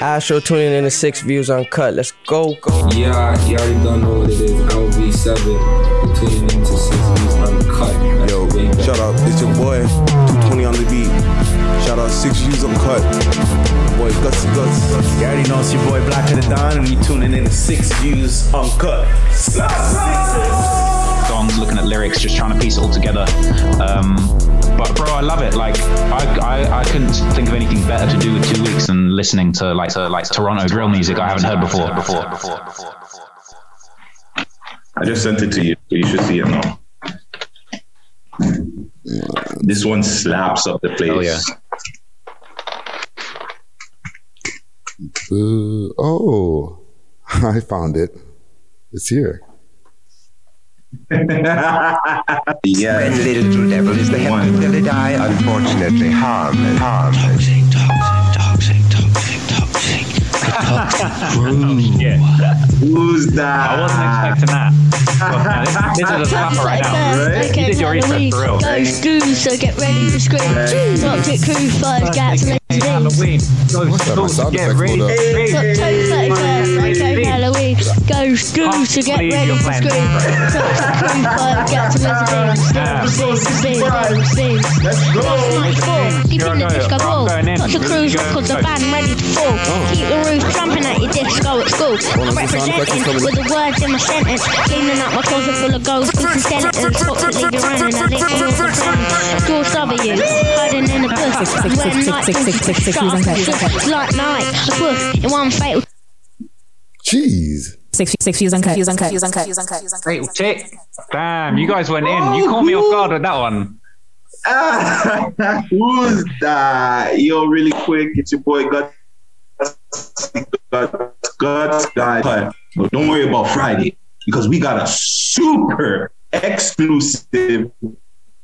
Astro tuning in to Six Views Uncut. Let's go. go. Yeah, you already don't know what it is. LV7. You're tuning into Six Views Uncut. That's Yo, shout out, it's your boy, 220 on the beat. Shout out, Six Views Uncut. Boy, Gutsy Guts. You already know it's your boy Black of the Don, and you tuning in to Six Views Uncut. songs, looking at lyrics, just trying to piece it all together. Um, but bro, I love it. Like I, I, I couldn't think of anything better to do with two weeks than listening to like to, like Toronto drill music I haven't heard before. Before, before, before. I just sent it to you. so You should see it now. This one slaps up the place. Oh, yeah. Uh, oh, I found it. It's here. Yeah. When little devil is the heaven till they die, unfortunately harmless, harmless. Yeah, Who's that? I wasn't expecting that. Well, now, this, this is a slapper right now. Right? You did your research for real. Go screw, so get ready to scream. Toxic crew, five gats, lazy beans. Halloween. Go Got my school, sound get effects ready. pulled up. October 31st, okay, Halloween. Go screw, so get ready you're to playing scream. Toxic crew, five gats, lazy beans. Beans, beans, beans, beans. Let's go. 94, deep in the Here I go, disco ball. going in. Toxic crews, cause the band ready to fall. Keep the roof jumping at your disco at school. I'm on, some sound effects representing with the words in my sentence. Cleaning up my closet full of gold, and skeletons. Toxic leave you running, I think you want some George W. Hiding in the bush. When night falls, like night, the bush in one fatal Jeez. Six, six views uncut, views uncut, views uncut, views uncut, views uncut. Great tick. Damn, you guys went in. You caught me off guard with that one. Who's that? Yo, really quick, it's your boy Guts. Guts, Guts guy. But don't worry about Friday because we got a super exclusive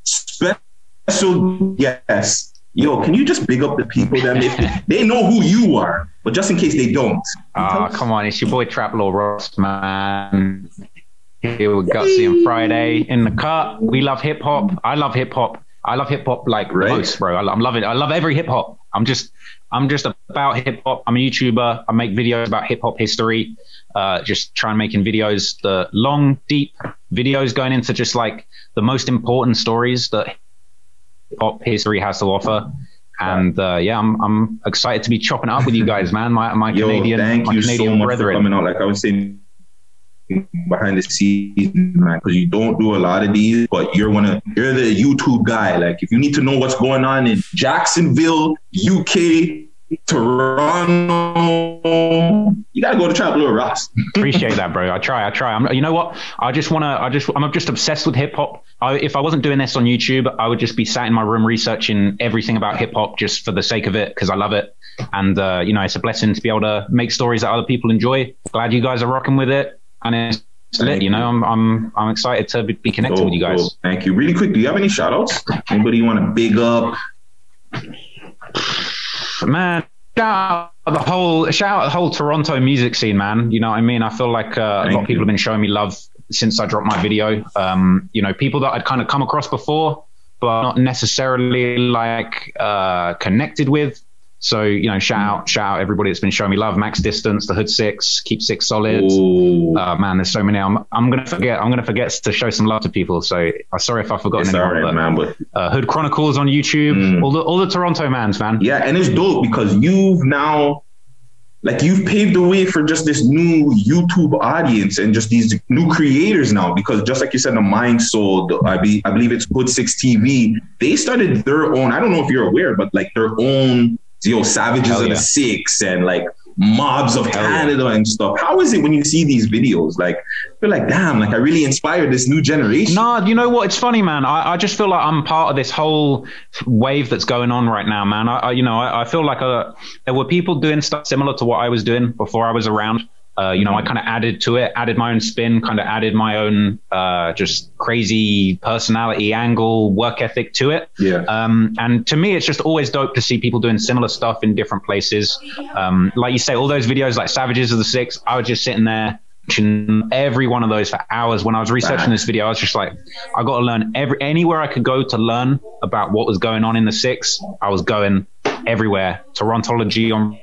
special guest. Yo, can you just big up the people that they, they know who you are, but just in case they don't. Ah, come on, it's your boy Trap Lore Ross, man. Here we got see him Friday in the cut. We love hip hop. I love hip hop. I love hip hop like Right. most, bro. I, I'm loving. I love every hip hop. I'm just, I'm just about hip hop. I'm a YouTuber. I make videos about hip hop history. Uh, just trying making videos, the long, deep videos going into just like the most important stories that hip hop history has to offer. And uh, yeah, I'm I'm excited to be chopping up with you guys, man. My my Yo, Canadian, thank my you Canadian so much brethren. for coming out. Like I was saying behind the scenes, man, because you don't do a lot of these, but you're one of you're the YouTube guy. Like if you need to know what's going on in Jacksonville, UK, Toronto, you gotta go to Trap Lore Ross. Appreciate that, bro. I try. I try. I'm, you know what? I just want to. I just. I'm just obsessed with hip hop. I, if I wasn't doing this on YouTube, I would just be sat in my room researching everything about hip hop just for the sake of it because I love it. And uh, you know, it's a blessing to be able to make stories that other people enjoy. Glad you guys are rocking with it, and it's lit. You know, I'm I'm I'm excited to be- connected with you guys. Oh, thank you. Really quick, do you have any shout outs? Anybody you want to big up? Man shout out the whole shout out the whole toronto music scene man. You know what i mean? I feel like uh, a lot of people have been showing me love since i dropped my video. Um you know people that i'd kind of come across before but not necessarily like uh connected with so you know shout out shout out everybody that's been showing me love max distance the hood six keep six solid Oh, uh, man, there's so many. I'm, I'm gonna forget. I'm gonna forget to show some love to people. So I'm sorry if I've forgotten it's anyone. right, man. But uh, Hood Chronicles on YouTube. Mm. All the all the Toronto mans, man. Yeah, and it's dope because you've now, like, you've paved the way for just this new YouTube audience and just these new creators now. Because just like you said, the Mind Soul, the, I, be, I believe it's Hood Six TV, they started their own. I don't know if you're aware, but like their own, you know, Savages Hell of yeah. the Six and like mobs of Hell yeah. Canada and stuff. How is it when you see these videos? Like, you're like, damn, like I really inspired this new generation. No, you know what? It's funny, man. I, I just feel like I'm part of this whole wave that's going on right now, man. I, I you know, I, I feel like uh there were people doing stuff similar to what I was doing before I was around. Uh, you know, I kind of added to it, added my own spin, kind of added my own uh, just crazy personality, angle, work ethic to it. Yeah. Um, and to me, it's just always dope to see people doing similar stuff in different places. Um, like you say, all those videos like Savages of the Six, I was just sitting there watching every one of those for hours. When I was researching this video, I was just like, I got to learn every anywhere I could go to learn about what was going on in the Six. I was going everywhere. Torontology on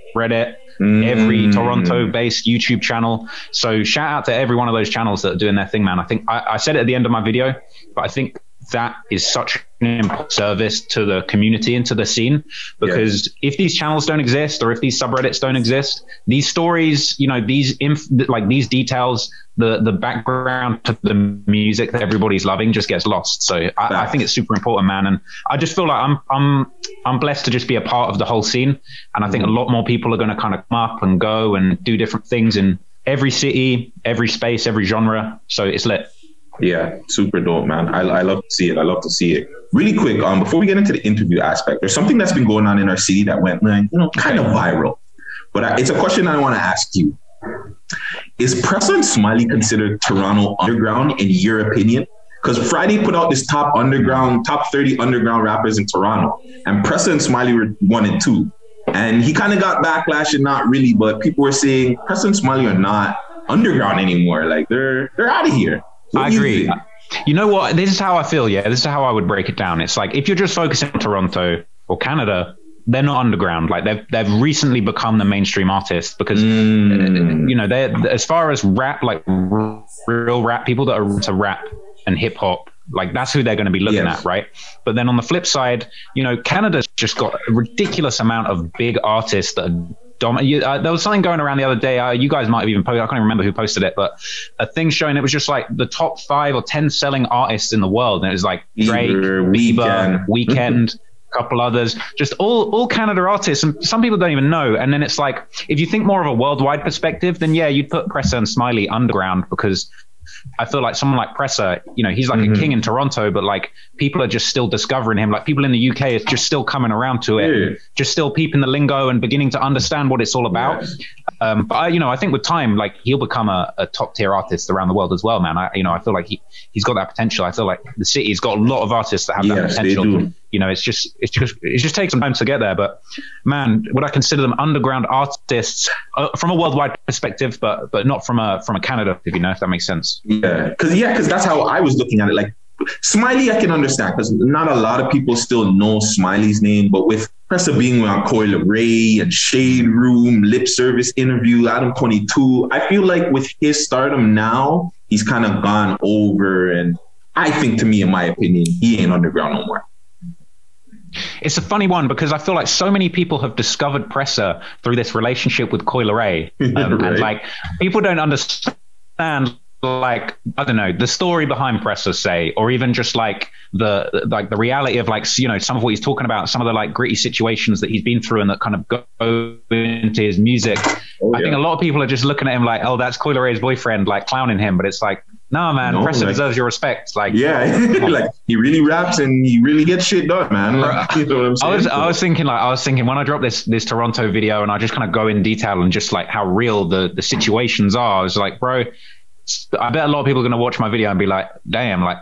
subreddit, every mm. Toronto-based YouTube channel. So shout out to every one of those channels that are doing their thing, man. I think I, I said it at the end of my video, but I think that is such an important service to the community and to the scene because if these channels don't exist or if these subreddits don't exist these stories you know these inf- like these details the the background to the music that everybody's loving just gets lost so I, I think it's super important man and i just feel like i'm i'm i'm blessed to just be a part of the whole scene and i think a lot more people are going to kind of come up and go and do different things in every city every space every genre so it's lit Yeah, super dope, man. I, I love to see it. I love to see it. Really quick, um, before we get into the interview aspect, there's something that's been going on in our city that went, like, you know, kind of viral. But I, it's a question I want to ask you. Is Pressa and Smiley considered Toronto underground in your opinion? Because Friday put out this top underground, top 30 underground rappers in Toronto, and Pressa and Smiley were one and two. And he kind of got backlash and not really, but people were saying Pressa and Smiley are not underground anymore. Like they're they're out of here. What I agree. think? You know what? This is how I feel. Yeah, this is how I would break it down. It's like if you're just focusing on Toronto or Canada, they're not underground. Like they've they've recently become the mainstream artists because uh, you know they're as far as rap, like r- real rap people that are to rap and hip hop. Like that's who they're going to be looking Yes. at, right? But then on the flip side, you know, Canada's just got a ridiculous amount of big artists that are dom- uh, there was something going around the other day. Uh, you guys might have even posted. I can't even remember who posted it, but a thing showing it was just like the top five or ten selling artists in the world, and it was like Drake, Bieber, Bieber. Weeknd, a couple others, just all all Canada artists, and some people don't even know. And then it's like if you think more of a worldwide perspective, then yeah, you'd put Pressa and Smiley underground because. I feel like someone like Pressa, you know, he's like Mm-hmm. a king in Toronto, but like people are just still discovering him. Like people in the UK is just still coming around to it, Yeah. just still peeping the lingo and beginning to understand what it's all about. Um, but I, you know, I think with time, like he'll become a, a top tier artist around the world as well, man. I, you know, I feel like he he's got that potential. I feel like the city's got a lot of artists that have that Yes, they potential. You know, it's just it's just it just takes some time to get there. But man, would I consider them underground artists uh, from a worldwide perspective, but but not from a from a Canada, if you know, if that makes sense. Yeah, because yeah, because that's how I was looking at it. Like Smiley, I can understand because not a lot of people still know Smiley's name, but with Pressa being on Coi Leray and Shade Room, Lip Service interview, Adam Twenty Two, I feel like with his stardom now, he's kind of gone over, and I think, to me, in my opinion, he ain't underground no more. It's a funny one because I feel like so many people have discovered Pressa through this relationship with Coi Leray. Um, Right. And like people don't understand like I don't know the story behind Pressa say or even just like the like the reality of like you know some of what he's talking about some of the like gritty situations that he's been through and that kind of go into his music Oh, I think a lot of people are just looking at him like oh that's Coi Leray's boyfriend like clowning him but it's like no man No, Pressa like- deserves your respect like Yeah, like he really raps and he really gets shit done, man. Like, you know what I'm I saying? was I was thinking like I was thinking when I drop this this Toronto video and I just kind of go in detail and just like how real the the situations are. I was like, bro, I bet a lot of people are gonna watch my video and be like, damn, like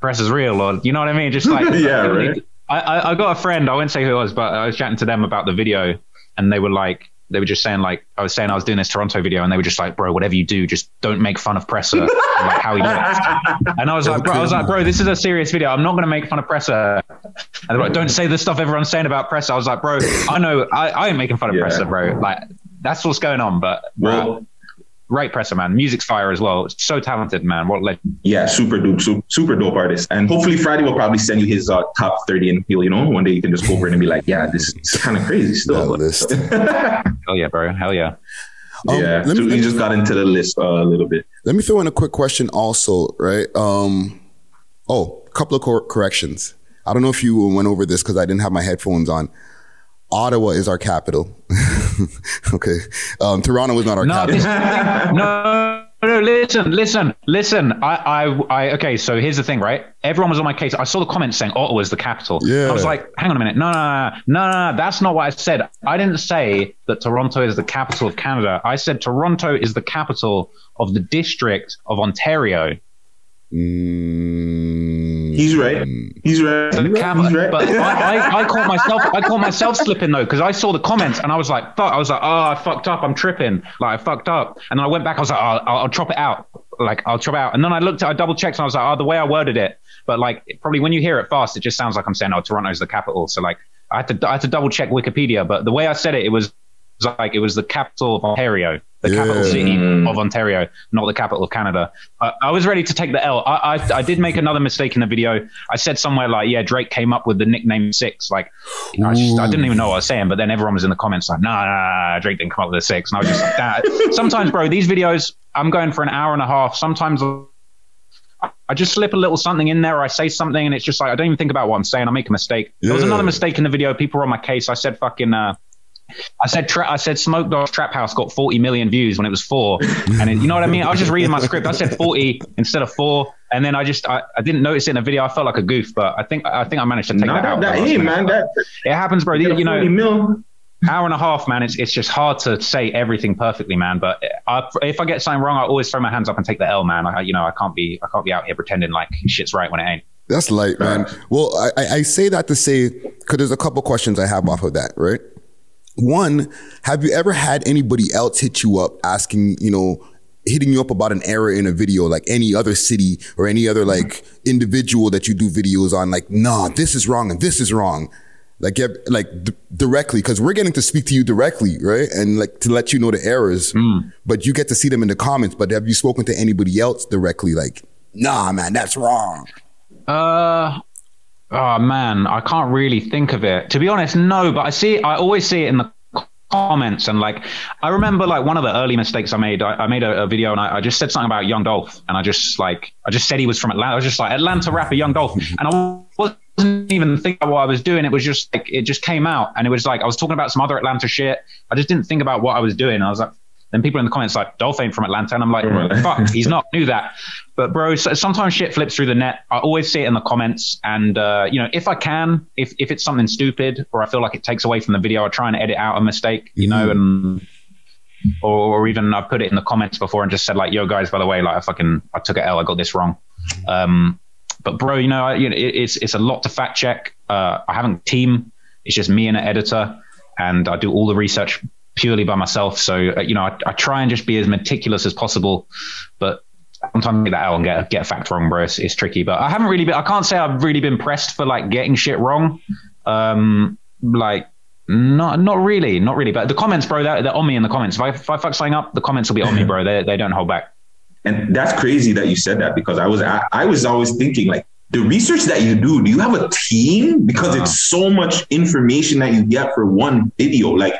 press is real or you know what I mean? Just like Yeah, right. I, I I got a friend I won't say who it was, but I was chatting to them about the video and they were like. They were just saying like I was saying I was doing this Toronto video and they were just like bro whatever you do just don't make fun of Pressa and, like how he looks and I was like bro I was like bro this is a serious video I'm not going to make fun of Pressa and like, don't say the stuff everyone's saying about Pressa. I was like, bro, I know, I, I ain't making fun of Yeah. Pressa, bro. Like, that's what's going on. But, bro, Well, great Pressa, man. Music's fire as well. So talented, man. What legend. Yeah, super dope, super, super dope artist. And hopefully Friday will probably send you his uh, top 30 and he'll, you know, one day you can just go over it and be like, yeah, this is kind of crazy That still. list. Hell yeah, bro. Hell yeah. Um, yeah, let so me- we just got into the list uh, a little bit. Let me throw in a quick question also, right? Um, oh, a couple of cor- corrections. I don't know if you went over this because I didn't have my headphones on. Ottawa is our capital. okay. Um, Toronto is not our No, this, no, no, listen, listen, listen. I, I, I, okay, so here's the thing, right? Everyone was on my case. I saw the comments saying Ottawa's the capital. Yeah. I was like, hang on a minute. No, no, no, no, no, that's not what I said. I didn't say that Toronto is the capital of Canada. I said Toronto is the capital of the district of Ontario. Mm, He's right. He's right. the cam- He's right. But I, I, I caught myself, I caught myself slipping though, because I saw the comments and I was like, fuck, I was like, oh, I fucked up, I'm tripping, like I fucked up, and then I went back, I was like, oh, I'll, I'll chop it out, like I'll chop it out, and then I looked, at, I double checked, and I was like, oh, the way I worded it, but like probably when you hear it fast, it just sounds like I'm saying, oh, Toronto's the capital, so like I had to, I had to double check Wikipedia, but the way I said it, it was like it was the capital of Ontario, the capital city of Ontario, not the capital of Canada. I, I was ready to take the L. I, I I did make another mistake in the video. I said somewhere like, "Yeah, Drake came up with the nickname Six. Like, I, just, I didn't even know what I was saying, but then everyone was in the comments like, "Nah, no, no, no, Drake didn't come up with the six. And I was just like, "That." Sometimes, bro, these videos, I'm going for an hour and a half. Sometimes. I just slip a little something in there, or I say something, and it's just like I don't even think about what I'm saying. I make a mistake. There was another mistake in the video. People were on my case. I said fucking. Uh, I said tra- I said Smoke Dawg's Trap House got 40 million views when it was four, and it, you know what I mean. I was just reading my script. I said 40 instead of four, and then I just I, I didn't notice it in the video. I felt like a goof, but I think I think I managed to take Nah, that out. that, hey man, that it happens, bro. You, you know, mil. hour and a half, man. It's it's just hard to say everything perfectly, man. But I, if I get something wrong, I always throw my hands up and take the L, man. I, you know, I can't be I can't be out here pretending like shit's right when it ain't. That's light, man. Well, I, I I say that to say, because there's a couple questions I have off of that, right? One, have you ever had anybody else hit you up asking, you know, hitting you up about an error in a video, like any other city or any other like individual that you do videos on, like, nah, this is wrong and this is wrong. Like, get, like d- directly, because we're getting to speak to you directly, right? And like to let you know the errors, but you get to see them in the comments. But have you spoken to anybody else directly? Like, nah, man, that's wrong. Uh, oh man, I can't really think of it. To be honest, no. But I see, I always see it in the comments, and like, I remember like one of the early mistakes I made. I, I made a, a video and I, I just said something about Young Dolph, and I just like, I just said he was from Atlanta. I was just like Atlanta rapper Young Dolph, and I wasn't even thinking about what I was doing. It was just like it just came out, and it was like I was talking about some other Atlanta shit. I just didn't think about what I was doing. I was like. Then people in the comments like Dolph ain't from Atlanta, and I'm like, fuck, he's not. Knew that, but bro, so, sometimes shit flips through the net. I always see it in the comments, and uh, you know, if I can, if if it's something stupid or I feel like it takes away from the video, I try and edit out a mistake, you know, and or, or even I've put it in the comments before and just said like, yo guys, by the way, like I fucking I took a L, I got this wrong. Um, but bro, you know, I, you know, it, it's it's a lot to fact check. Uh, I haven't team; it's just me and an editor, and I do all the research purely by myself. So uh, you know, I, I try and just be as meticulous as possible, but sometimes I get that out and get get a fact wrong, bro. It's, it's tricky, but I haven't really been. I can't say I've really been pressed for like getting shit wrong. Um, like not not really, not really. But the comments, bro, they're, they're on me in the comments. If I, if I fuck something up, the comments will be on me, bro. They they don't hold back. And that's crazy that you said that because I was I, I was always thinking like the research that you do, do you have a team? Because it's so much information that you get for one video. Like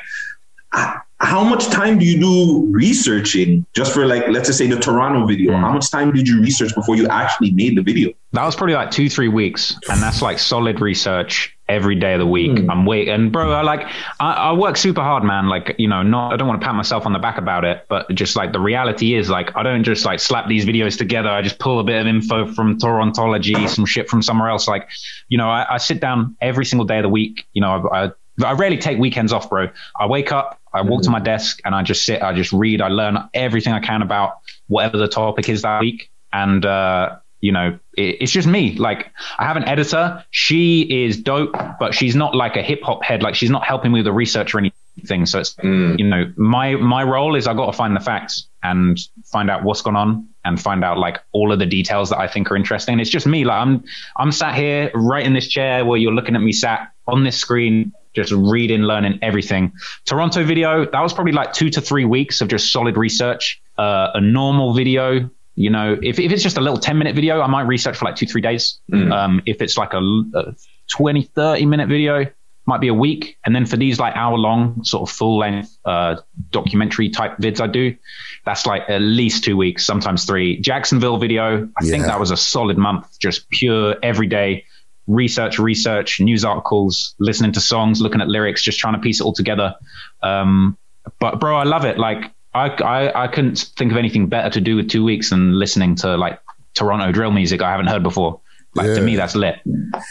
how much time do you do researching just for like let's just say the Toronto video? Hmm. How much time did you research before you actually made the video? That was probably like two, three weeks, and that's like solid research every day of the week. Hmm. I'm waiting, and bro, I like I, I work super hard, man. Like you know, not I don't want to pat myself on the back about it, but just like the reality is, like I don't just like slap these videos together. I just pull a bit of info from Torontology, some shit from somewhere else. Like you know, I, I sit down every single day of the week. You know, I, I I rarely take weekends off, bro. I wake up, I walk to my desk, and I just sit, I just read, I learn everything I can about whatever the topic is that week. And, uh, you know, it, it's just me. Like, I have an editor. She is dope, but she's not like a hip hop head. Like, she's not helping me with the research or anything. So it's, you know, my my role is I got to find the facts and find out what's going on and find out like all of the details that I think are interesting. And it's just me. Like, I'm I'm sat here right in this chair where you're looking at me sat on this screen just reading, learning everything. Toronto video, that was probably like two to three weeks of just solid research. Uh, a normal video, you know, if, if it's just a little 10 minute video, I might research for like two, three days. Um, if it's like a, a 20, 30 minute video, might be a week. And then for these like hour long, sort of full length uh, documentary type vids I do, that's like at least two weeks, sometimes three. Jacksonville video, I think that was a solid month, just pure everyday research, research, news articles, listening to songs, looking at lyrics, just trying to piece it all together. Um, but bro, I love it. Like I, I, I couldn't think of anything better to do with two weeks than listening to like Toronto drill music I haven't heard before. Like to me, that's lit.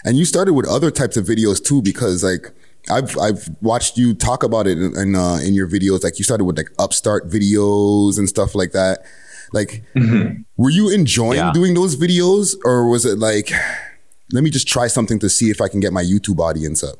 And you started with other types of videos too, because like I've I've watched you talk about it in in, uh, in your videos. Like you started with like upstart videos and stuff like that. Like, were you enjoying Yeah. doing those videos, or was it like, let me just try something to see if I can get my YouTube audience up?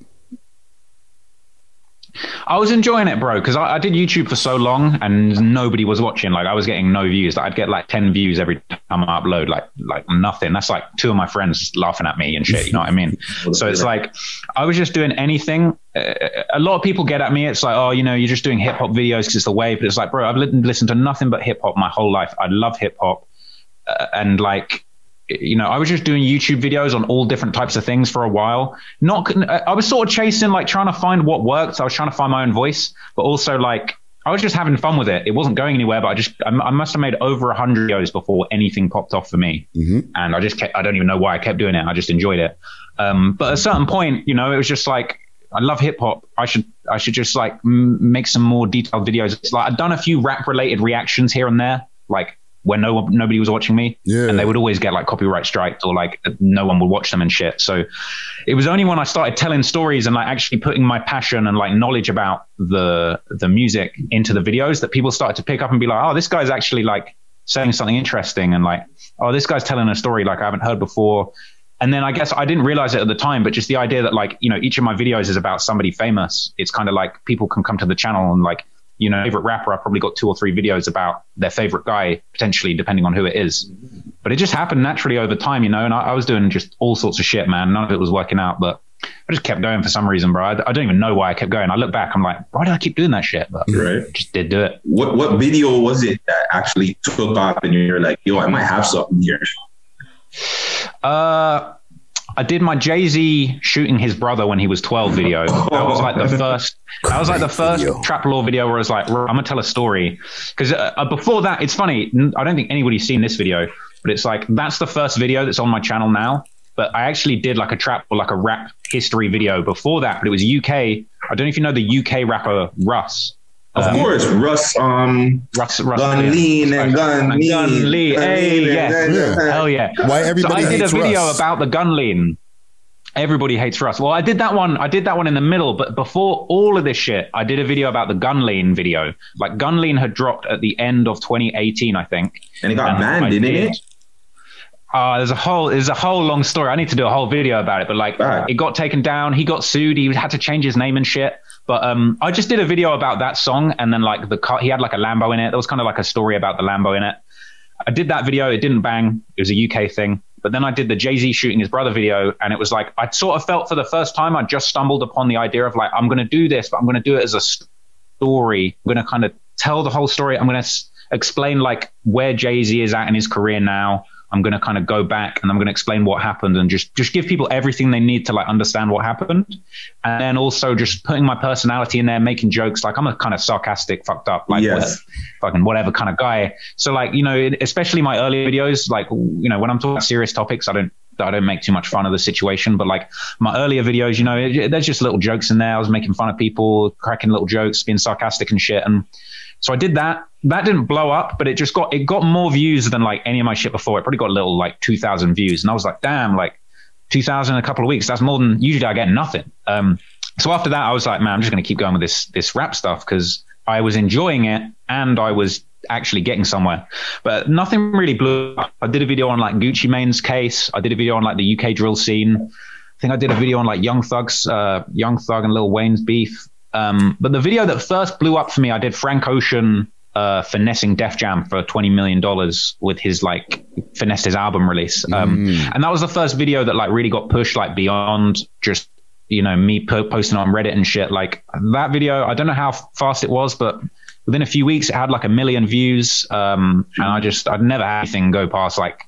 I was enjoying it, bro, because I, I, did YouTube for so long and nobody was watching. Like I was getting no views. I'd get like ten views every time I upload, like like nothing. That's like two of my friends laughing at me and shit. You know what I mean? so it's like I was just doing anything. Uh, a lot of people get at me. It's like, oh, you know, you're just doing hip hop videos because it's the wave. But it's like, bro, I've listened to nothing but hip hop my whole life. I love hip hop, uh, and like you know, I was just doing YouTube videos on all different types of things for a while. Not, I was sort of chasing, like trying to find what worked. I was trying to find my own voice, but also like I was just having fun with it. It wasn't going anywhere, but I just, I, I must have made over a hundred videos before anything popped off for me. Mm-hmm. And I just kept, I don't even know why I kept doing it. I just enjoyed it. Um, but at a certain point, you know, it was just like, I love hip hop. I should, I should just like m- make some more detailed videos. It's like I've done a few rap related reactions here and there, like when no one, nobody was watching me. Yeah. And they would always get like copyright striked or like no one would watch them and shit. So it was only when I started telling stories and like actually putting my passion and like knowledge about the the music into the videos that people started to pick up and be like, oh, this guy's actually like saying something interesting and like, oh, this guy's telling a story like I haven't heard before. And then I guess I didn't realize it at the time, but just the idea that like, you know, each of my videos is about somebody famous. It's kind of like people can come to the channel and like you know, favorite rapper, I've probably got two or three videos about their favorite guy, potentially depending on who it is. But it just happened naturally over time, you know, and I, I was doing just all sorts of shit, man. None of it was working out, but I just kept going for some reason, bro. I, I, don't even know why I kept going. I look back, I'm like, why did I keep doing that shit? But right. just did do it. What what video was it that actually took off and you're like, yo, I might have something here? Uh, I did my Jay Z shooting his brother when he was 12 video. That was like the first. That was like the first video. Trap Lore video where I was like, I'm gonna tell a story. Because uh, uh, before that, it's funny. I don't think anybody's seen this video, but it's like that's the first video that's on my channel now. But I actually did like a trap or like a rap history video before that. But it was UK. I don't know if you know the UK rapper Russ. Of um, course, Russ, um, Russ, Russ Gun Lean and Gun Lean. Gun Lean. Hey, yeah. Yeah. Hell yeah. Why everybody so I did a video Russ. about the gun lean. Everybody hates Russ. Well, I did that one. I did that one in the middle, but before all of this shit, I did a video about the gun lean video. Like gun lean had dropped at the end of 2018, I think. And it got banned, I didn't it? Uh, there's a whole there's a whole long story. I need to do a whole video about it, but like Right. it got taken down. He got sued. He had to change his name and shit. But um, I just did a video about that song, and then like the car, he had like a Lambo in it. There was kind of like a story about the Lambo in it. I did that video. It didn't bang. It was a UK thing. But then I did the Jay Z shooting his brother video, and it was like I sort of felt for the first time I just stumbled upon the idea of like I'm going to do this, but I'm going to do it as a story. I'm going to kind of tell the whole story. I'm going to s- explain like where Jay Z is at in his career now. I'm going to kind of go back and I'm going to explain what happened and just just give people everything they need to like understand what happened. And then also just putting my personality in there, making jokes. Like I'm a kind of sarcastic, fucked up, like Yes. whatever, fucking whatever kind of guy. So like you know, especially my early videos, like you know, when I'm talking about serious topics, I don't. I don't make too much fun of the situation, but like my earlier videos, you know, it- there's just little jokes in there. I was making fun of people, cracking little jokes, being sarcastic and shit. And so I did that. That didn't blow up, but it just got it got more views than like any of my shit before. It probably got a little like two thousand views, and I was like, damn, like two thousand in a couple of weeks. That's more than usually I get nothing. Um, so after that, I was like, man, I'm just gonna keep going with this this rap stuff because I was enjoying it and I was actually getting somewhere. But nothing really blew up. I did a video on like Gucci Mane's case. I did a video on like the UK drill scene. I think I did a video on like Young Thug's, uh, Young Thug and Lil Wayne's beef. Um, but the video that first blew up for me, I did Frank Ocean uh, finessing Def Jam for twenty million dollars with his like finessed his album release. Um, And that was the first video that like really got pushed like beyond just you know me po- posting on Reddit and shit. Like that video, I don't know how fast it was, but within a few weeks it had like a million views. Um, and I just I'd never had anything go past like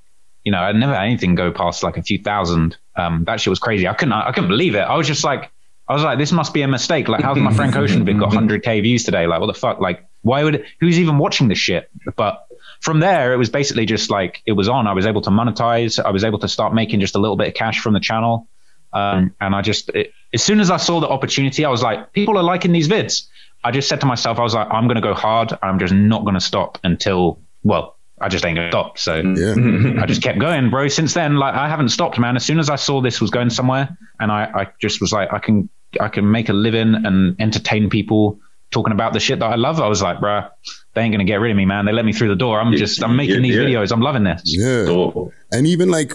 you know I'd never had anything go past like a few thousand. Um, that shit was crazy. I couldn't I couldn't believe it. I was just like. I was like, this must be a mistake. Like, how's my Frank Ocean vid got 100k views today? Like, what the fuck? Like, why would who's even watching this shit? But from there, it was basically just like it was on. I was able to monetize. I was able to start making just a little bit of cash from the channel. Um, and I just, it, as soon as I saw the opportunity, I was like, people are liking these vids. I just said to myself, I was like, I'm going to go hard. I'm just not going to stop until, well, I just ain't going to stop. So Yeah. I just kept going, bro. Since then, like I haven't stopped, man. As soon as I saw this was going somewhere, and I, I just was like, I can, I can make a living and entertain people talking about the shit that I love. I was like, bruh, they ain't gonna get rid of me, man. They let me through the door. I'm just, I'm making Yeah, these yeah. videos. I'm loving this. Yeah. So, And even like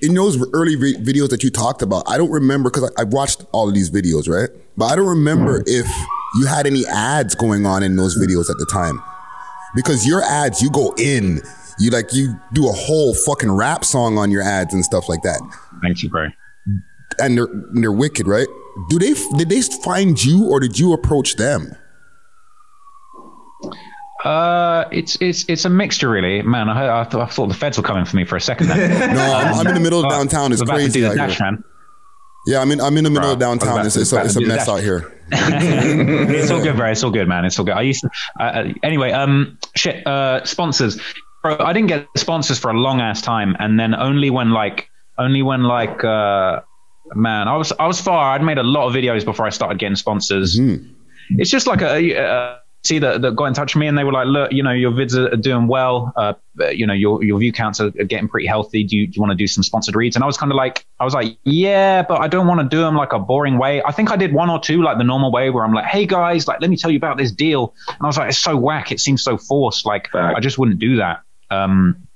in those early vi- videos that you talked about, I don't remember because I, I watched all of these videos, right? But I don't remember mm. if you had any ads going on in those videos at the time. Because your ads, you go in, you like you do a whole fucking rap song on your ads and stuff like that. Thank you, bro. And they're they're wicked, right? Do they did they find you or did you approach them? Uh, it's it's it's a mixture, really, man. I, I, thought, I thought the feds were coming for me for a second. There. No, I'm, I'm in the middle of downtown. It's crazy do the out dash, here. Yeah, I'm in I'm in the middle of Bro, was downtown. It's, it's, a, it's a mess dash. out here. it's all good, bro. It's all good, man. It's all good. I used to, uh, uh, anyway. Um, shit. Uh, sponsors, bro. I didn't get sponsors for a long ass time, and then only when like, only when like, uh, man, I was I was far. I'd made a lot of videos before I started getting sponsors. It's just like a. Uh, See that, that got in touch with me and they were like, look, you know, your vids are doing well. Uh, you know, your your view counts are, are getting pretty healthy. Do you, do you want to do some sponsored reads? And I was kind of like, I was like, yeah, but I don't want to do them like a boring way. I think I did one or two like the normal way where I'm like, hey guys, like let me tell you about this deal. And I was like, it's so whack. It seems so forced. Like I just wouldn't do that. Um,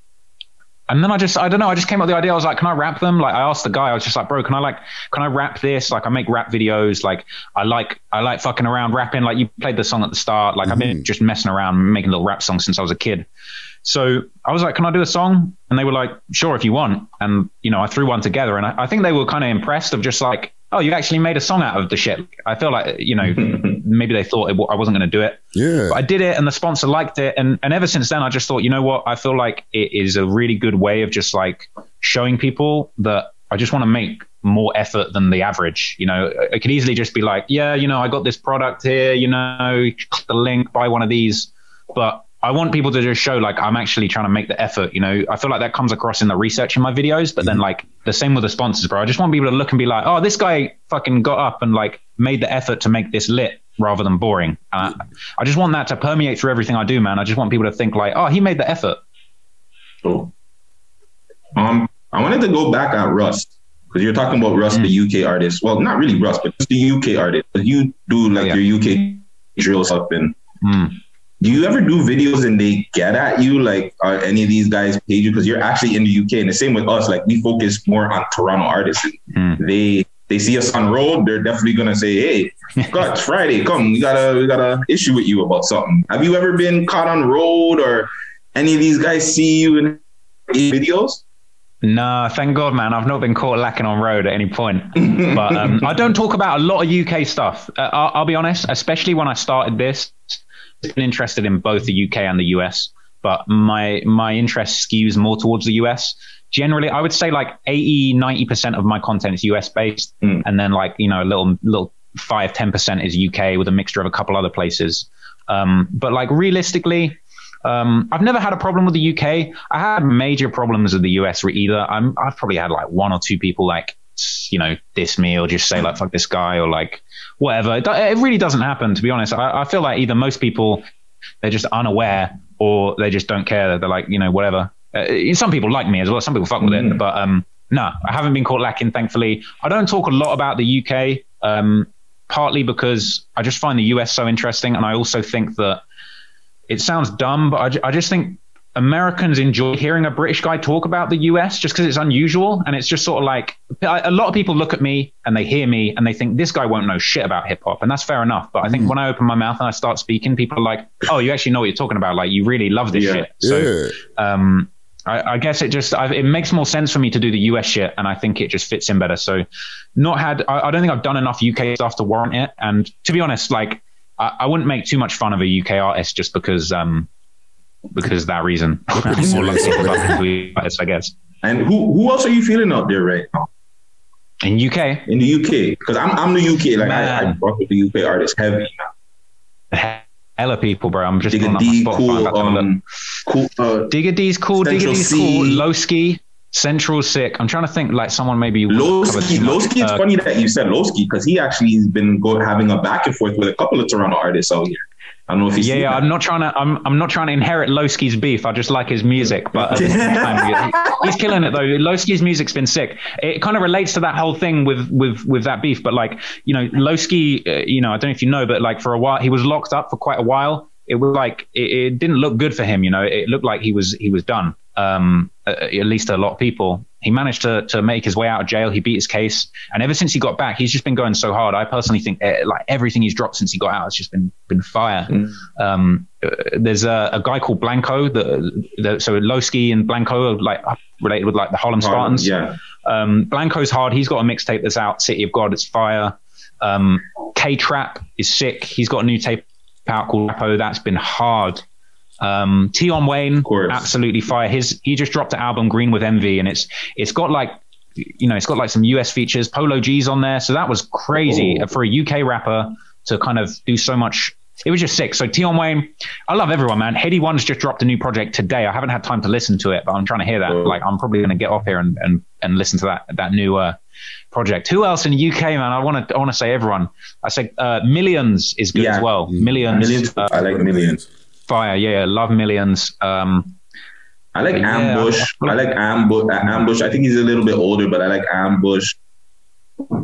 and then I just, I don't know, I just came up with the idea. I was like, can I rap them? Like, I asked the guy, I was just like, bro, can I like, can I rap this? Like, I make rap videos. Like, I like, I like fucking around rapping. Like, you played the song at the start. Like, I've been mm-hmm. just messing around making little rap songs since I was a kid. So I was like, can I do a song? And they were like, sure, if you want. And, you know, I threw one together and I, I think they were kind of impressed of just like, oh, you actually made a song out of the shit. I feel like, you know, maybe they thought it, I wasn't going to do it. Yeah. But I did it and the sponsor liked it. And, and ever since then, I just thought, you know what? I feel like it is a really good way of just like showing people that I just want to make more effort than the average. You know, it could easily just be like, yeah, you know, I got this product here, you know, click the link, buy one of these. But I want people to just show like I'm actually trying to make the effort. You know, I feel like that comes across in the research in my videos, but then mm-hmm. like the same with the sponsors, bro. I just want people to look and be like, oh, this guy fucking got up and like made the effort to make this lit rather than boring. I, just want that to permeate through everything I do, man. I just want people to think like, oh, he made the effort. Cool. Um, I wanted to go back at Rust because you're talking about Rust, the mm. UK artist. Well, not really Rust, but just the UK artist. you do like oh, your UK drill stuff. And mm. Do you ever do videos and they get at you? Like, are any of these guys paid you because you're actually in the UK? And the same with us. Like, we focus more on Toronto artists. And They they see us on road, they're definitely gonna say, "Hey, God, Friday, come, we gotta we gotta issue with you about something." Have you ever been caught on road or any of these guys see you in videos? Nah, thank God, man. I've not been caught lacking on road at any point. But um, I don't talk about a lot of UK stuff. Uh, I'll, I'll be honest, especially when I started this, been interested in both the UK and the US. But my my interest skews more towards the US. Generally, I would say like 80, 90% of my content is US based. And then like, you know, a little, little five, 10% is UK with a mixture of a couple other places. Um, but like realistically, um, I've never had a problem with the UK. I had major problems with the US either. I'm, I've probably had like one or two people like, you know, diss me or just say like, fuck this guy or like whatever. It, it really doesn't happen, to be honest. I, I feel like either most people, they're just unaware or they just don't care. They're like, you know, whatever. Uh, some people like me as well. Some people fuck with it, but, um, no, I haven't been caught lacking, thankfully. I don't talk a lot about the UK, um, partly because I just find the US so interesting. And I also think that it sounds dumb, but I, I just think Americans enjoy hearing a British guy talk about the US just because it's unusual. And it's just sort of like a lot of people look at me and they hear me and they think this guy won't know shit about hip hop. And that's fair enough. But I think when I open my mouth and I start speaking, people are like, oh, you actually know what you're talking about. Like, you really love this shit. So, um, I, I guess it just I, it makes more sense for me to do the US shit, and I think it just fits in better. So, not had I, I don't think I've done enough UK stuff to warrant it. And to be honest, like I, I wouldn't make too much fun of a UK artist just because um because of that reason. I'm more lucky to love artists, I guess. And who who else are you feeling out there right now? In UK? In the UK, because I'm I'm the UK. Like I, I rock with the UK artists heavy. Hella people, bro. I'm just pulling up my D, Spotify. cool, about to have a look. um, cool. Uh, Digga D's cool. Digga Central D's C. cool. Loski. Central sick. I'm trying to think like someone maybe you wouldn't cover Loski. Loski, it's Uh, funny that you said Loski because he actually has been go, having a back and forth with a couple of Toronto artists out here. I don't know if you yeah, yeah. I'm not trying to. I'm. I'm not trying to inherit Loski's beef. I just like his music, but at the same time, he's killing it though. Loski's music's been sick. It kind of relates to that whole thing with with with that beef. But like, you know, Loski. Uh, you know, I don't know if you know, but like for a while, he was locked up for quite a while. It was like it, it didn't look good for him. You know, it looked like he was he was done. Um, at least a lot of people. He managed to to make his way out of jail. He beat his case, and ever since he got back, he's just been going so hard. I personally think eh, like everything he's dropped since he got out has just been been fire. Um, uh, there's a, a guy called Blanco, the, the so Loski and Blanco are like related with like the Harlem Harlem, Spartans. yeah. Um, Blanco's hard. He's got a mixtape that's out, City of God. It's fire. Um, K Trap is sick. He's got a new tape out called Trapo. That's been hard. Um, Tion Wayne, absolutely fire. His he just dropped an album Green with Envy, and it's it's got like you know it's got like some US features. Polo G's on there, so that was crazy Oh. for a UK rapper to kind of do so much. It was just sick. So Tion Wayne, I love everyone, man. Headie One's just dropped a new project today. I haven't had time to listen to it, but I'm trying to hear that. Like I'm probably going to get off here and, and, and listen to that that new uh, project. Who else in the UK, man? I want to I want to say everyone. I say uh, M1llionz is good as well. M1llionz, M1llionz. uh, I like M1llionz. Fire. Yeah, love M1llionz. Um, I like yeah, Ambush. I like Ambush. Ambush. I think he's a little bit older, but I like Ambush.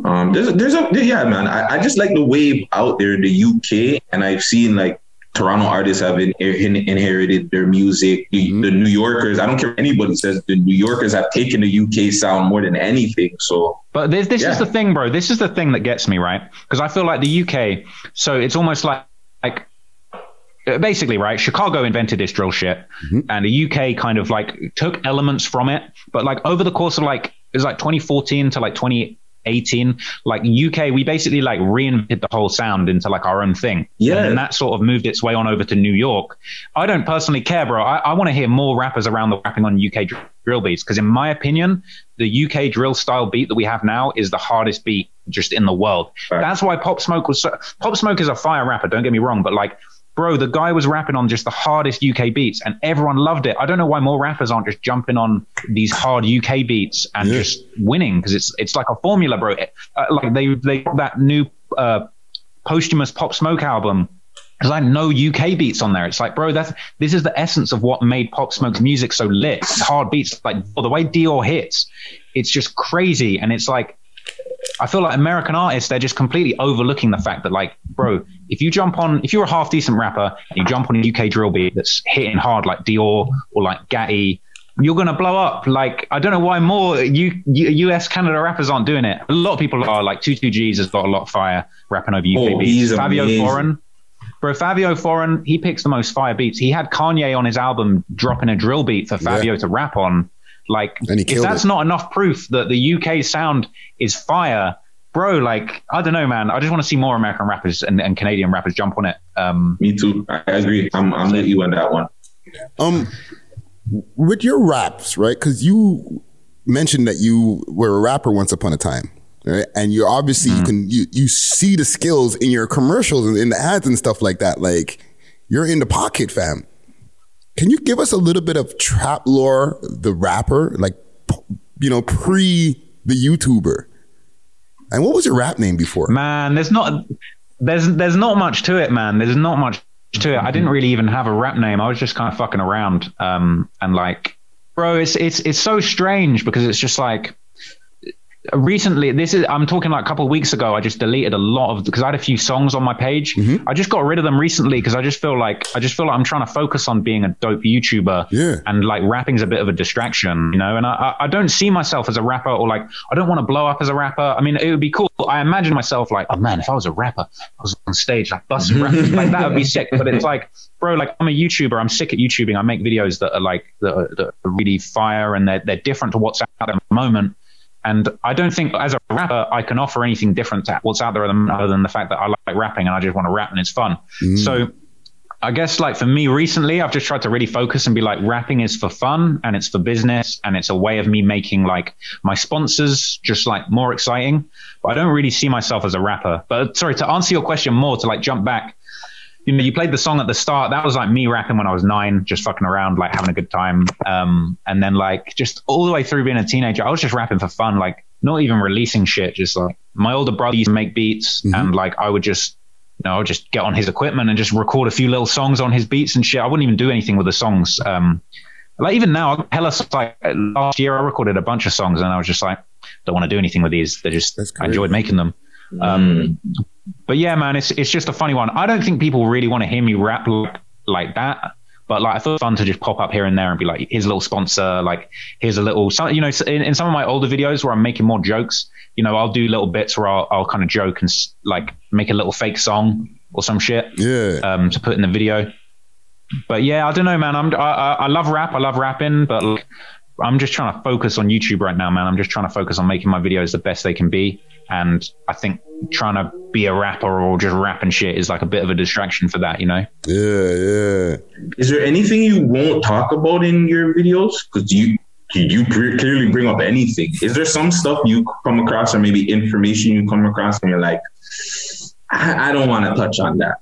Um, there's a, there's a yeah, man. I, I just like the wave out there in the UK, and I've seen like Toronto artists have in, in, inherited their music. The, the New Yorkers, I don't care if anybody says, the New Yorkers have taken the UK sound more than anything. So But this, this Yeah. is the thing, bro. This is the thing that gets me right because I feel like the UK. So it's almost like like uh, basically right. Chicago invented this drill shit, mm-hmm. and the UK kind of like took elements from it. But like over the course of like it was like 2014 to like 2018, like UK, we basically like reinvented the whole sound into like our own thing. Yeah. and that sort of moved its way on over to New York. I don't personally care, bro. I, I want to hear more rappers around the rapping on UK dr- drill beats because, in my opinion, the UK drill style beat that we have now is the hardest beat just in the world. That's why Pop Smoke was so. Pop Smoke is a fire rapper. Don't get me wrong, but like. Bro, the guy was rapping on just the hardest UK beats, and everyone loved it. I don't know why more rappers aren't just jumping on these hard UK beats and just winning because it's it's like a formula, bro. Uh, like they they got that new uh, posthumous Pop Smoke album. There's like no UK beats on there. It's like, bro, that's this is the essence of what made Pop Smoke's music so lit. It's hard beats, like the way Dior hits, it's just crazy. And it's like, I feel like American artists, they're just completely overlooking the fact that, like, bro, if you jump on, if you're a half decent rapper and you jump on a UK drill beat that's hitting hard like Dior or like Gatti, you're gonna blow up. Like, I don't know why more U, U, US Canada rappers aren't doing it. A lot of people are like 22Gz has got a lot of fire rapping over UK Oh, beats. Fivio amazing. Foreign. Bro, Fivio Foreign, he picks the most fire beats. He had Kanye on his album dropping a drill beat for Fivio to rap on. Like, And he if that's it. not enough proof that the UK sound is fire, bro, like, I don't know, man. I just want to see more American rappers and, and Canadian rappers jump on it. Um, me too. I I agree. I'm I'm with you on that one. Um, with your raps, right? Because you mentioned that you were a rapper once upon a time, right? And you obviously you can you you see the skills in your commercials and in the ads and stuff like that. Like you're in the pocket, fam. Can you give us a little bit of trap lore, the rapper, like you know, pre the YouTuber? And what was your rap name before? Man, there's not there's there's not much to it, man. There's not much to it. I didn't really even have a rap name. I was just kind of fucking around. Um, and like, bro, it's it's it's so strange because it's just like recently this is i'm talking like a couple of weeks ago i just deleted a lot of because i had a few songs on my page. Mm-hmm. I just got rid of them recently because i just feel like i just feel like i'm trying to focus on being a dope youtuber Yeah. and like rapping's a bit of a distraction you know? And i i I don't see myself as a rapper or like i don't want to blow up as a rapper. I mean it would be cool. I imagine myself like oh man if i was a rapper i was on stage like busting rappers like that would be sick. But it's like bro like i'm a youtuber i'm sick at youtubing i make videos that are like that are, that are really fire and they're, they're different to what's out at the moment and I don't think as a rapper I can offer anything different to what's out there other than the fact that I like rapping and I just want to rap and it's fun. Mm-hmm. So I guess like for me recently, I've just tried to really focus and be like, rapping is for fun and it's for business and it's a way of me making like my sponsors just like more exciting. But I don't really see myself as a rapper. But sorry, to answer your question more, to like jump back, you know, you played the song at the start. That was like me rapping when I was nine, just fucking around, like having a good time. Um, and then like just all the way through being a teenager, I was just rapping for fun, like not even releasing shit. Just like my older brother used to make beats, and like I would just, you know, I would just get on his equipment and just record a few little songs on his beats and shit. I wouldn't even do anything with the songs. Um, like even now, hella like last year, I recorded a bunch of songs, and I was just like, don't want to do anything with these. They just I enjoyed making them. Um, but yeah, man, it's it's just a funny one. I don't think people really want to hear me rap like, like that. But like, I thought it was fun to just pop up here and there and be like, here's a little sponsor, like, here's a little, some, you know, in, in some of my older videos where I'm making more jokes, you know, I'll do little bits where I'll, I'll kind of joke and like make a little fake song or some shit Yeah. um, to put in the video. But yeah, I don't know, man. I'm I, I I love rap. I love rapping, but like, I'm just trying to focus on YouTube right now, man. I'm just trying to focus on making my videos the best they can be. And I think trying to be a rapper or just rapping shit is like a bit of a distraction for that, you know? Yeah, yeah. Is there anything you won't talk about in your videos? Because you you pre- clearly bring up anything. Is there some stuff you come across, or maybe information you come across, and you're like, I, I don't want to touch on that.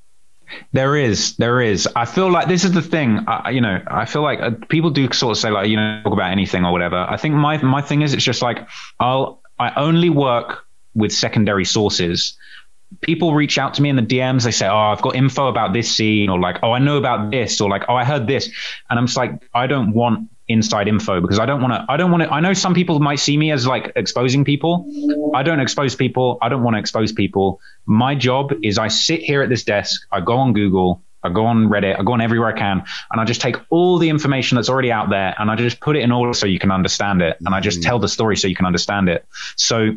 There is, there is. I feel like this is the thing. I, you know, I feel like uh, people do sort of say like, you know, talk about anything or whatever. I think my my thing is, it's just like I'll I only work with secondary sources. People reach out to me in the DMs. They say, "Oh, I've got info about this scene," or like, "Oh, I know about this," or like, "Oh, I heard this," and I'm just like, I don't want inside info because I don't want to. I don't want to. I know some people might see me as like exposing people. I don't expose people. I don't want to expose people. My job is I sit here at this desk. I go on Google. I go on Reddit. I go on everywhere I can, and I just take all the information that's already out there, and I just put it in order so you can understand it, and I just mm-hmm. tell the story so you can understand it. So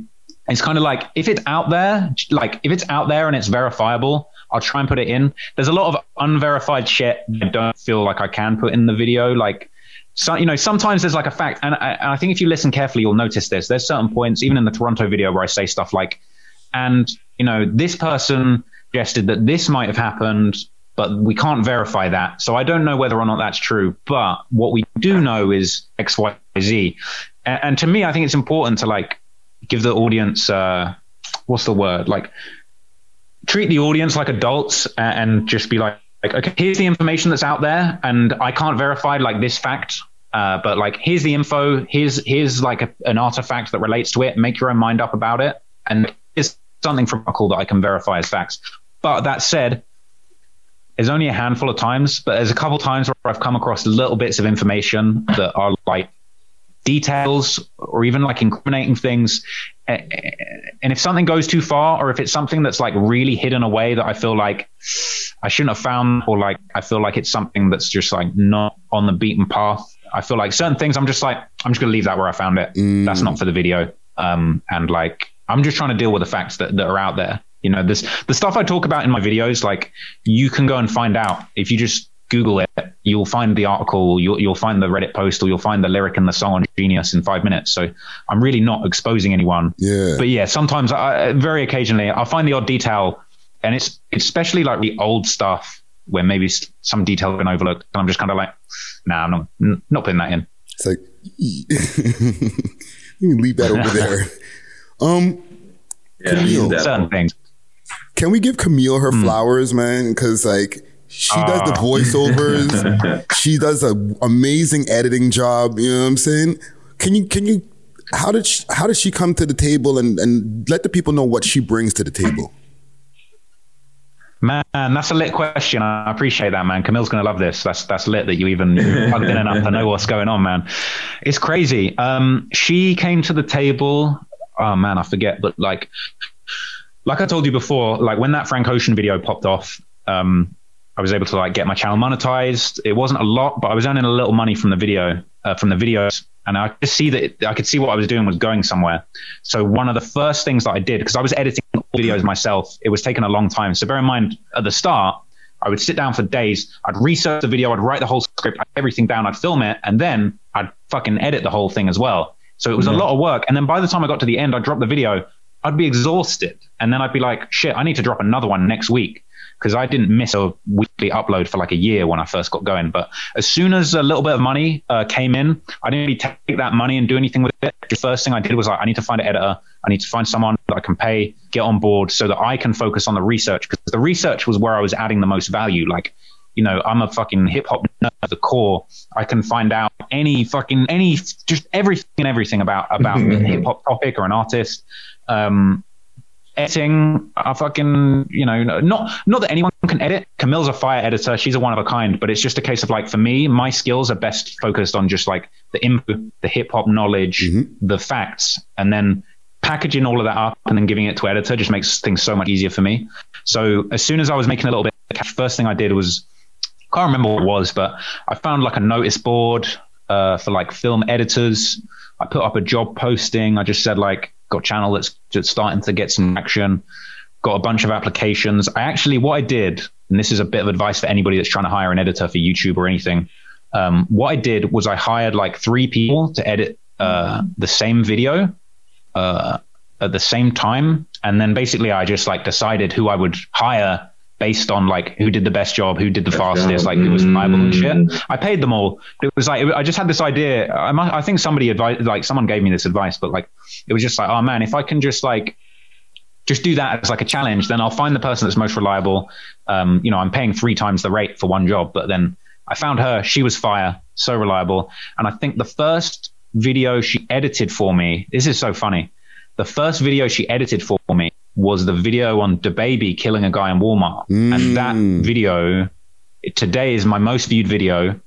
it's kind of like if it's out there, like if it's out there and it's verifiable, I'll try and put it in. There's a lot of unverified shit I don't feel like I can put in the video. Like, so, you know, sometimes there's like a fact, and I, and I think if you listen carefully, you'll notice this. There's certain points, even in the Toronto video, where I say stuff like, and you know, this person suggested that this might have happened, but we can't verify that. So I don't know whether or not that's true. But what we do know is X, Y, Z. And, and to me, I think it's important to like give the audience uh what's the word like treat the audience like adults a- and just be like, like okay here's the information that's out there and i can't verify like this fact uh, but like here's the info here's here's like a, an artifact that relates to it. Make your own mind up about it and here's something from a call that i can verify as facts. But that said there's only a handful of times but there's a couple times where i've come across little bits of information that are like details or even like incriminating things. Eh, eh, And if something goes too far, or if it's something that's like really hidden away that I feel like I shouldn't have found, or like I feel like it's something that's just like not on the beaten path, I feel like certain things I'm just like, I'm just going to leave that where I found it. That's not for the video. Um, and like, I'm just trying to deal with the facts that, that are out there. You know, this, the stuff I talk about in my videos, like you can go and find out if you just Google it, you'll find the article, you'll, you'll find the Reddit post, or you'll find the lyric and the song on Genius in five minutes. So I'm really not exposing anyone. Yeah. But yeah, sometimes, I, very occasionally, I'll find the odd detail, and it's especially like the old stuff where maybe some detail has been overlooked. And I'm just kind of like, nah, I'm not, not putting that in. It's like, you can leave that over there. Um, Camille, Certain things. can we give Camille her Hmm. flowers, man? Because like she does the Ah. voiceovers, she does an amazing editing job. You know what I'm saying? Can you can you? How did she, how did she come to the table and and let the people know what she brings to the table? Man, that's a lit question. I appreciate that, man. Camille's gonna love this. That's that's lit that you even plugged in enough to know what's going on, man. It's crazy. Um, she came to the table. Oh man, I forget, but like, like I told you before, like when that Frank Ocean video popped off, um, I was able to like get my channel monetized. It wasn't a lot, but I was earning a little money from the video, uh, from the videos, and I could see that it, I could see what I was doing was going somewhere. So one of the first things that I did, because I was editing videos myself, it was taking a long time. So bear in mind, at the start, I would sit down for days. I'd research the video. I'd write the whole script, everything down. I'd film it, and then I'd fucking edit the whole thing as well. So it was a lot of work. And then by the time I got to the end, I'd drop the video. I'd be exhausted, and then I'd be like, "Shit, I need to drop another one next week." Because I didn't miss a weekly upload for like a year when I first got going. But as soon as a little bit of money uh, came in, I didn't really take that money and do anything with it. The first thing I did was like, I need to find an editor. I need to find someone that I can pay, get on board, so that I can focus on the research. Because the research was where I was adding the most value. Like, you know, I'm a fucking hip hop nerd at the core. I can find out any fucking any just everything and everything about about a hip hop topic or an artist. Um, editing, I fucking you know, not not that anyone can edit. Camille's a fire editor; she's a one of a kind. But it's just a case of like for me, my skills are best focused on just like the info, the hip hop knowledge, the facts, and then packaging all of that up and then giving it to editor just makes things so much easier for me. So as soon as I was making a little bit of cash, first thing I did was I can't remember what it was, but I found like a notice board uh, for like film editors. I put up a job posting. I just said like, got channel that's just starting to get some action. Got a bunch of applications. I actually, what I did, and this is a bit of advice for anybody that's trying to hire an editor for YouTube or anything. Um, what I did was I hired like three people to edit uh, the same video uh, at the same time, and then basically I just like decided who I would hire based on like who did the best job, who did the fastest, like who was reliable and shit. I paid them all. It was like I just had this idea. I, must, I think somebody advised, like someone gave me this advice, but like it was just like, oh man, if I can just like just do that as like a challenge, then I'll find the person that's most reliable. Um, you know, I'm paying three times the rate for one job, but then I found her. She was fire, so reliable. And I think the first video she edited for me, this is so funny. The first video she edited for me was the video on the baby killing a guy in Walmart. And that video today is my most viewed video.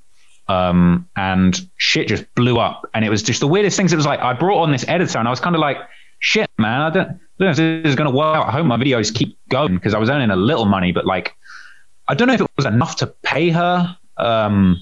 Um, and shit just blew up. And it was just the weirdest things. It was like, I brought on this editor and I was kind of like, shit, man, I don't, I don't know if this is going to work out. I hope my videos keep going because I was earning a little money, but like, I don't know if it was enough to pay her. Um,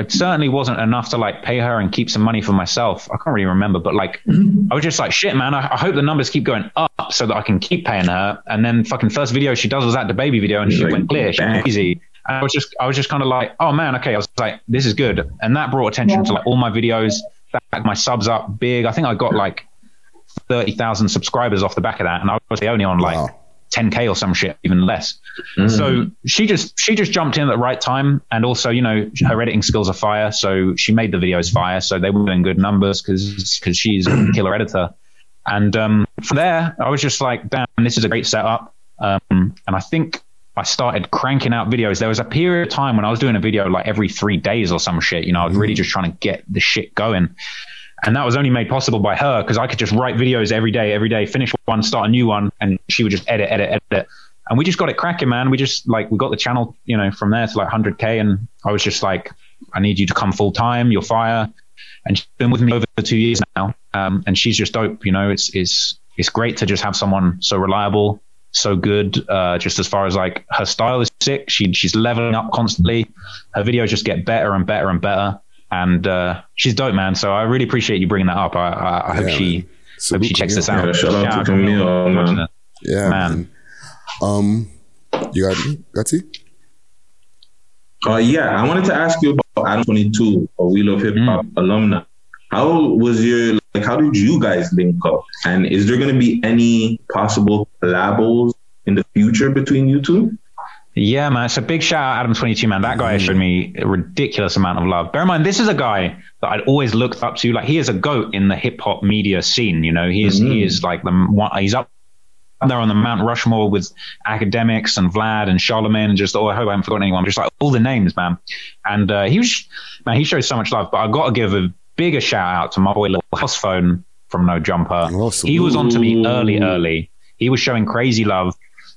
it certainly wasn't enough to like pay her and keep some money for myself. I can't really remember, but like, mm-hmm. I was just like, shit, man, I, I hope the numbers keep going up so that I can keep paying her. And then fucking first video she does was that the baby video and she Like, went clear. She went easy. And I was just, I was just kind of like, oh man, okay. I was like, this is good. And that brought attention to like all my videos, back my subs up big. I think I got like 30,000 subscribers off the back of that. And I was the only on like Wow. 10k or some shit, even less. So she just she just jumped in at the right time, and also you know her editing skills are fire, so she made the videos fire, so they were doing good numbers because because she's a killer editor. And um, from there, I was just like, damn, this is a great setup. Um, and I think I started cranking out videos. There was a period of time when I was doing a video like every three days or some shit. You know, I was really just trying to get the shit going. And that was only made possible by her because I could just write videos every day, every day, finish one, start a new one, and she would just edit, edit, edit. And we just got it cracking, man. We just like we got the channel, you know, from there to like 100k, and I was just like, I need you to come full time. You're fire, and she's been with me over two years now. Um, and she's just dope. You know, it's it's it's great to just have someone so reliable, so good. Uh, just as far as like her style is sick. She she's leveling up constantly. Her videos just get better and better and better. And uh, she's dope, man. So I really appreciate you bringing that up. I, I, I hope Yeah, she man. hope she checks this out. Yeah, shout out to Shout Camille, man. Yeah, Man. man. Um, you got Gutsy? Uh, yeah, I wanted to ask you about Adam 22, a We Love Hip Hop alumni. How was your, like, how did you guys link up? And is there going to be any possible collabos in the future between you two? Yeah, man. So big shout out Adam twenty two man. That guy showed me a ridiculous amount of love. Bear in mind, this is a guy that I'd always looked up to. Like he is a goat in the hip hop media scene. You know, he is he is like the one. He's up there on the Mount Rushmore with Akademiks and Vlad and Charlemagne and just oh I hope I haven't forgotten anyone. Just like all the names, man. And uh, he was man, he shows so much love. But I got to give a bigger shout out to my boy Little House Phone from No Jumper. Oh, he was on to me early, early. He was showing crazy love.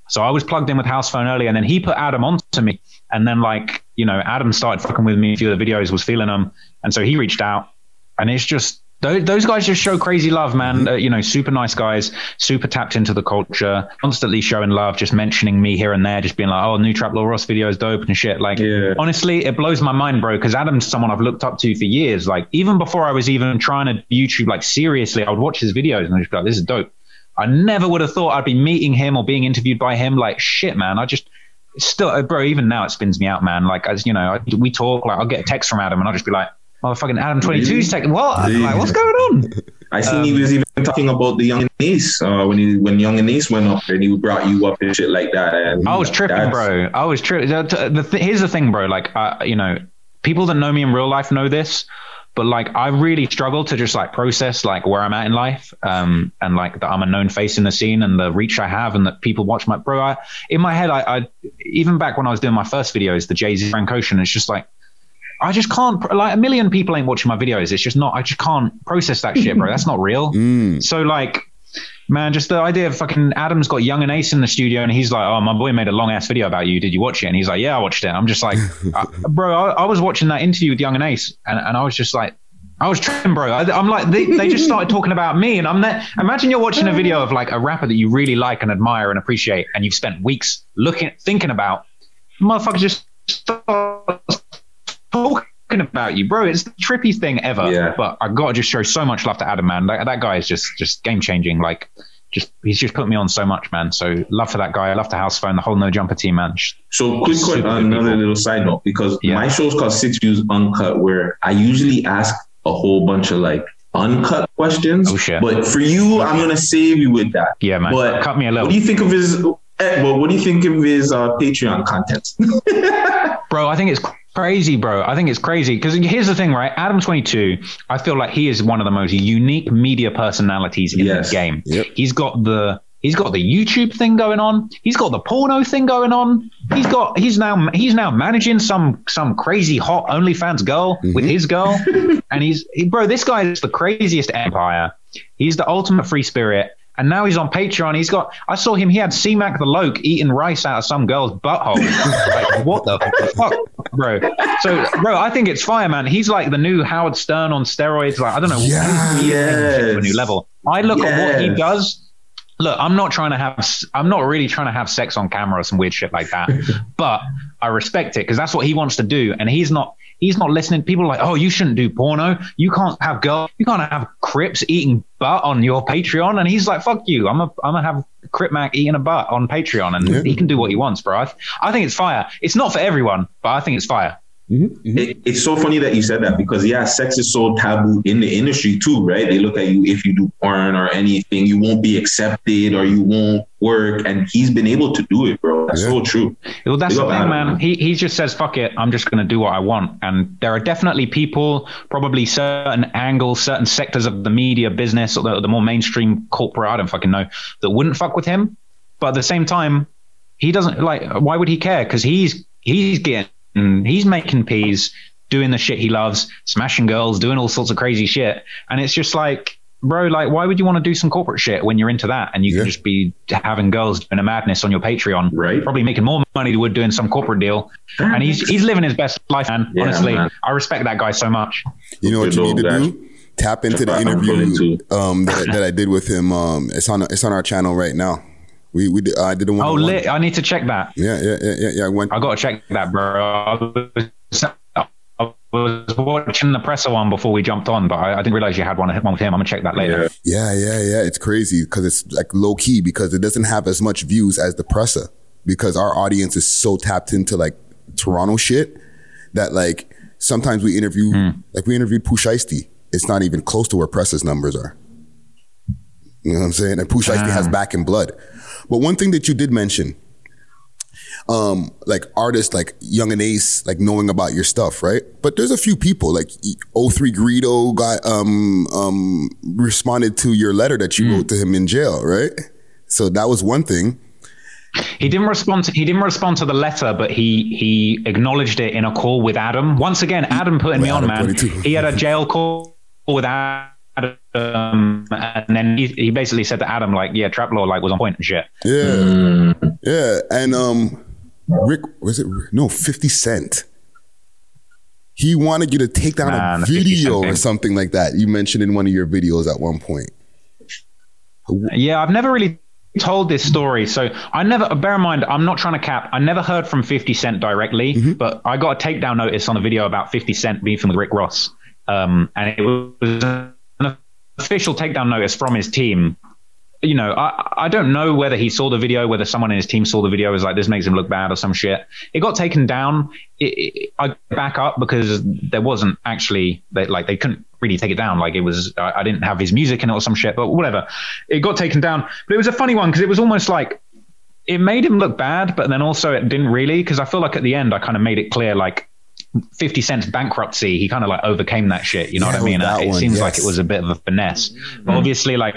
So I was plugged in with House Phone early, and then he put Adam onto me. And then, like, you know, Adam started fucking with me. A few of the videos was feeling them. And so he reached out. And it's just, those, those guys just show crazy love, man. Uh, you know, super nice guys, super tapped into the culture, constantly showing love, just mentioning me here and there, just being like, oh, new Trap Lore Ross video is dope and shit. Like, Yeah. honestly, it blows my mind, bro, because Adam's someone I've looked up to for years. Like, even before I was even trying to YouTube, like, seriously, I would watch his videos and I'd just be like, this is dope. I never would have thought I'd be meeting him or being interviewed by him. Like, shit, man. I just, still, uh, bro, even now it spins me out, man. Like, as you know, I, we talk, like, I'll get a text from Adam and I'll just be like, motherfucking Adam 22 's taking what? Really? Like, what's going on? I seen he was even talking about the Young and Ace uh, when he when Young and Ace went up and he brought you up and shit like that. And I was tripping, that's- bro. I was tripping. The, the, th- here's the thing, bro. Like, uh, you know, people that know me in real life know this, but like, I really struggle to just like process like where I'm at in life, um, and like that I'm a known face in the scene and the reach I have, and that people watch my bro. I, in my head, I, I even back when I was doing my first videos, the Jay Z Frank Ocean, it's just like. I just can't like a million people ain't watching my videos. It's just not. I just can't process that shit, bro. That's not real. So like, man, just the idea of fucking Adam's got Young and Ace in the studio, and he's like, "Oh, my boy made a long ass video about you. Did you watch it?" And he's like, "Yeah, I watched it." I'm just like, uh, bro, I, I was watching that interview with Young and Ace, and, and I was just like. I was tripping, bro. I, I'm like, they, they just started talking about me, and I'm there. Imagine you're watching a video of like a rapper that you really like and admire and appreciate, and you've spent weeks looking, thinking about. Motherfucker just starts talking about you, bro. It's the trippiest thing ever. Yeah. But I gotta just show so much love to Adam, man. That, that guy is just just game changing. Like, just he's just put me on so much, man. So love for that guy. I love the house phone, the whole no jumper team, man. Just So quick, another little side note because Yeah. my show's called Six Views Uncut, where I usually ask a whole bunch of like uncut questions. Oh, shit. But for you, I'm gonna save you with that. Yeah, man. But Cut me a little. What do you think of his? eh, Well, what do you think of his uh, Patreon content? bro i think it's crazy bro. I think it's crazy. Because here's the thing right? Adam 22 i feel like he is one of the most unique media personalities in Yes. the game. Yep. he's got the he's got the youtube thing going on. He's got the porno thing going on. He's got he's now he's now managing some some crazy hot onlyfans girl with mm-hmm. his girl. And he's he, bro this guy is the craziest empire. He's the ultimate free spirit and now he's on Patreon. He's got. I saw him. He had C-Mac the Loke eating rice out of some girl's butthole. like, what the fuck, bro? So, bro, I think it's fire, man. He's like the new Howard Stern on steroids. Like, I don't know. Yes. shit to a new level. I look at what he does. Look, I'm not trying to have. I'm not really trying to have sex on camera or some weird shit like that. but I respect it because that's what he wants to do, and he's not. He's not listening. People are like, oh, you shouldn't do porno. You can't have girl. You can't have Crips eating butt on your Patreon. And he's like, fuck you. I'm a, I'm gonna have Crip Mac eating a butt on Patreon, and Yeah. he can do what he wants, bro. I, th- I think it's fire. It's not for everyone, but I think it's fire. Mm-hmm. Mm-hmm. It, it's so funny that you said that because yeah, sex is so taboo in the industry too, right? They look at you if you do porn or anything, you won't be accepted or you won't work, and he's been able to do it, bro. That's Yeah. so true. Well, that's the thing, man. man. He he just says, "Fuck it, I'm just going to do what I want." And there are definitely people, probably certain angles, certain sectors of the media business, or the, the more mainstream corporate, I don't fucking know, that wouldn't fuck with him. But at the same time, he doesn't like. Why would he care? Because he's he's getting he's making peas, doing the shit he loves, smashing girls, doing all sorts of crazy shit, and it's just like. Bro, like, why would you want to do some corporate shit when you're into that and you Yeah. can just be having girls doing a madness on your Patreon? Right. Probably making more money than you would doing some corporate deal. And he's he's living his best life, man. Yeah, Honestly, man. I respect that guy so much. You know what you need to guy. do? Tap into the Check out our interview um, that, that I did with him. Um, it's on it's on our channel right now. We we did, I did a one. Oh, lit! I need to check that. Yeah, yeah, yeah, yeah. yeah. I went. I got to check that, bro. I was, watching the Pressa one before we jumped on, but I, I didn't realize you had one, one with him. I'm gonna check that later. Yeah. Yeah, yeah. It's crazy because it's like low key because it doesn't have as much views as the Pressa because our audience is so tapped into like Toronto shit that like sometimes we interview hmm. like we interviewed Pooh Shiesty. It's not even close to where Pressa's numbers are. You know what I'm saying? And Pooh Shiesty has hmm. back in blood. But one thing that you did mention, um, like artists like Young and Ace, like knowing about your stuff, right? But there's a few people like 03 Greedo got um um responded to your letter that you wrote to him in jail, right? So that was one thing. He didn't respond. To, he didn't respond to the letter, but he he acknowledged it in a call with Adam. Once again, Adam putting me on, Adam man. 22. He had a jail call with Adam, and then he, he basically said to Adam, like, "Yeah, Trap Lore like was on point and shit." Yeah. Yeah. And um Rick was it no 50 Cent. He wanted you to take down Man, a the 50 Cent video or something like that. You mentioned in one of your videos at one point. Yeah, I've never really told this story. So I never, bear in mind, I'm not trying to cap. I never heard from 50 Cent directly, Mm-hmm. but I got a takedown notice on a video about 50 Cent beefing with Rick Ross. Um, and it was an official takedown notice from his team. You know, I, I don't know whether he saw the video, whether someone in his team saw the video, was like, this makes him look bad or some shit. It got taken down. It, it, I back up because there wasn't actually, they, like, they couldn't really take it down. Like, it was, I, I didn't have his music in it or some shit, but whatever. It got taken down. But it was a funny one because it was almost like, it made him look bad, but then also it didn't really because I feel like at the end I kind of made it clear like 50 Cent's bankruptcy, he kind of like overcame that shit. You know Yeah, what I mean? it one, seems like it was a bit of a finesse. But obviously, like,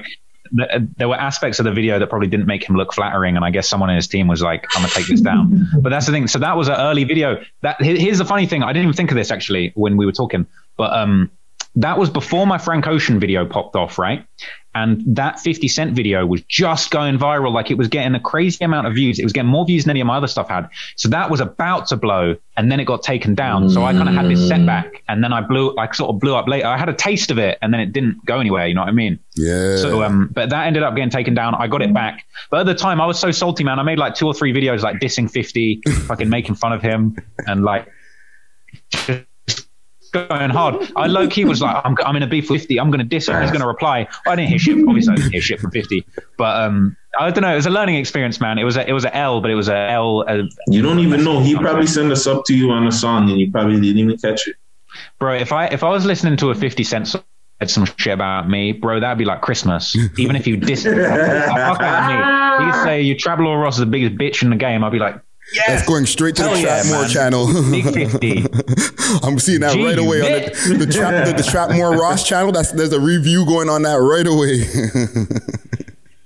th- there were aspects of the video that probably didn't make him look flattering. And I guess someone in his team was like, I'm going to take this down. but that's the thing. So that was an early video. That Here's the funny thing. I didn't even think of this actually when we were talking. But um, that was before my Frank Ocean video popped off, right? And that 50 Cent video was just going viral. Like it was getting a crazy amount of views. It was getting more views than any of my other stuff had. So that was about to blow and then it got taken down. So I kind of had this setback and then I blew, like sort of blew up later. I had a taste of it and then it didn't go anywhere. You know what I mean? Yeah. So, um, but that ended up getting taken down. I got it back. But at the time I was so salty, man. I made like two or three videos like dissing 50, fucking making fun of him and like, going hard. I low key was like, I'm, I'm in a B50. I'm going to diss him. He's going to reply. I didn't hear shit. Obviously, I didn't hear shit from 50. But um, I don't know. It was a learning experience, man. It was a, it was a L, but it was a L. A, You don't even know. He probably sent us up to you on a song and you probably didn't even catch it. bro. If I if I was listening to a 50 Cent song, said some shit about me, bro, that'd be like Christmas. Even if you diss fuck out of me, you'd say you Trap Lore Ross is the biggest bitch in the game. I'd be like, That's going straight to the yeah, Trap Lore man. channel. I'm seeing that Gee, right away on the, the, trap, the, the Trap Lore Ross channel. That's there's a review going on that right away.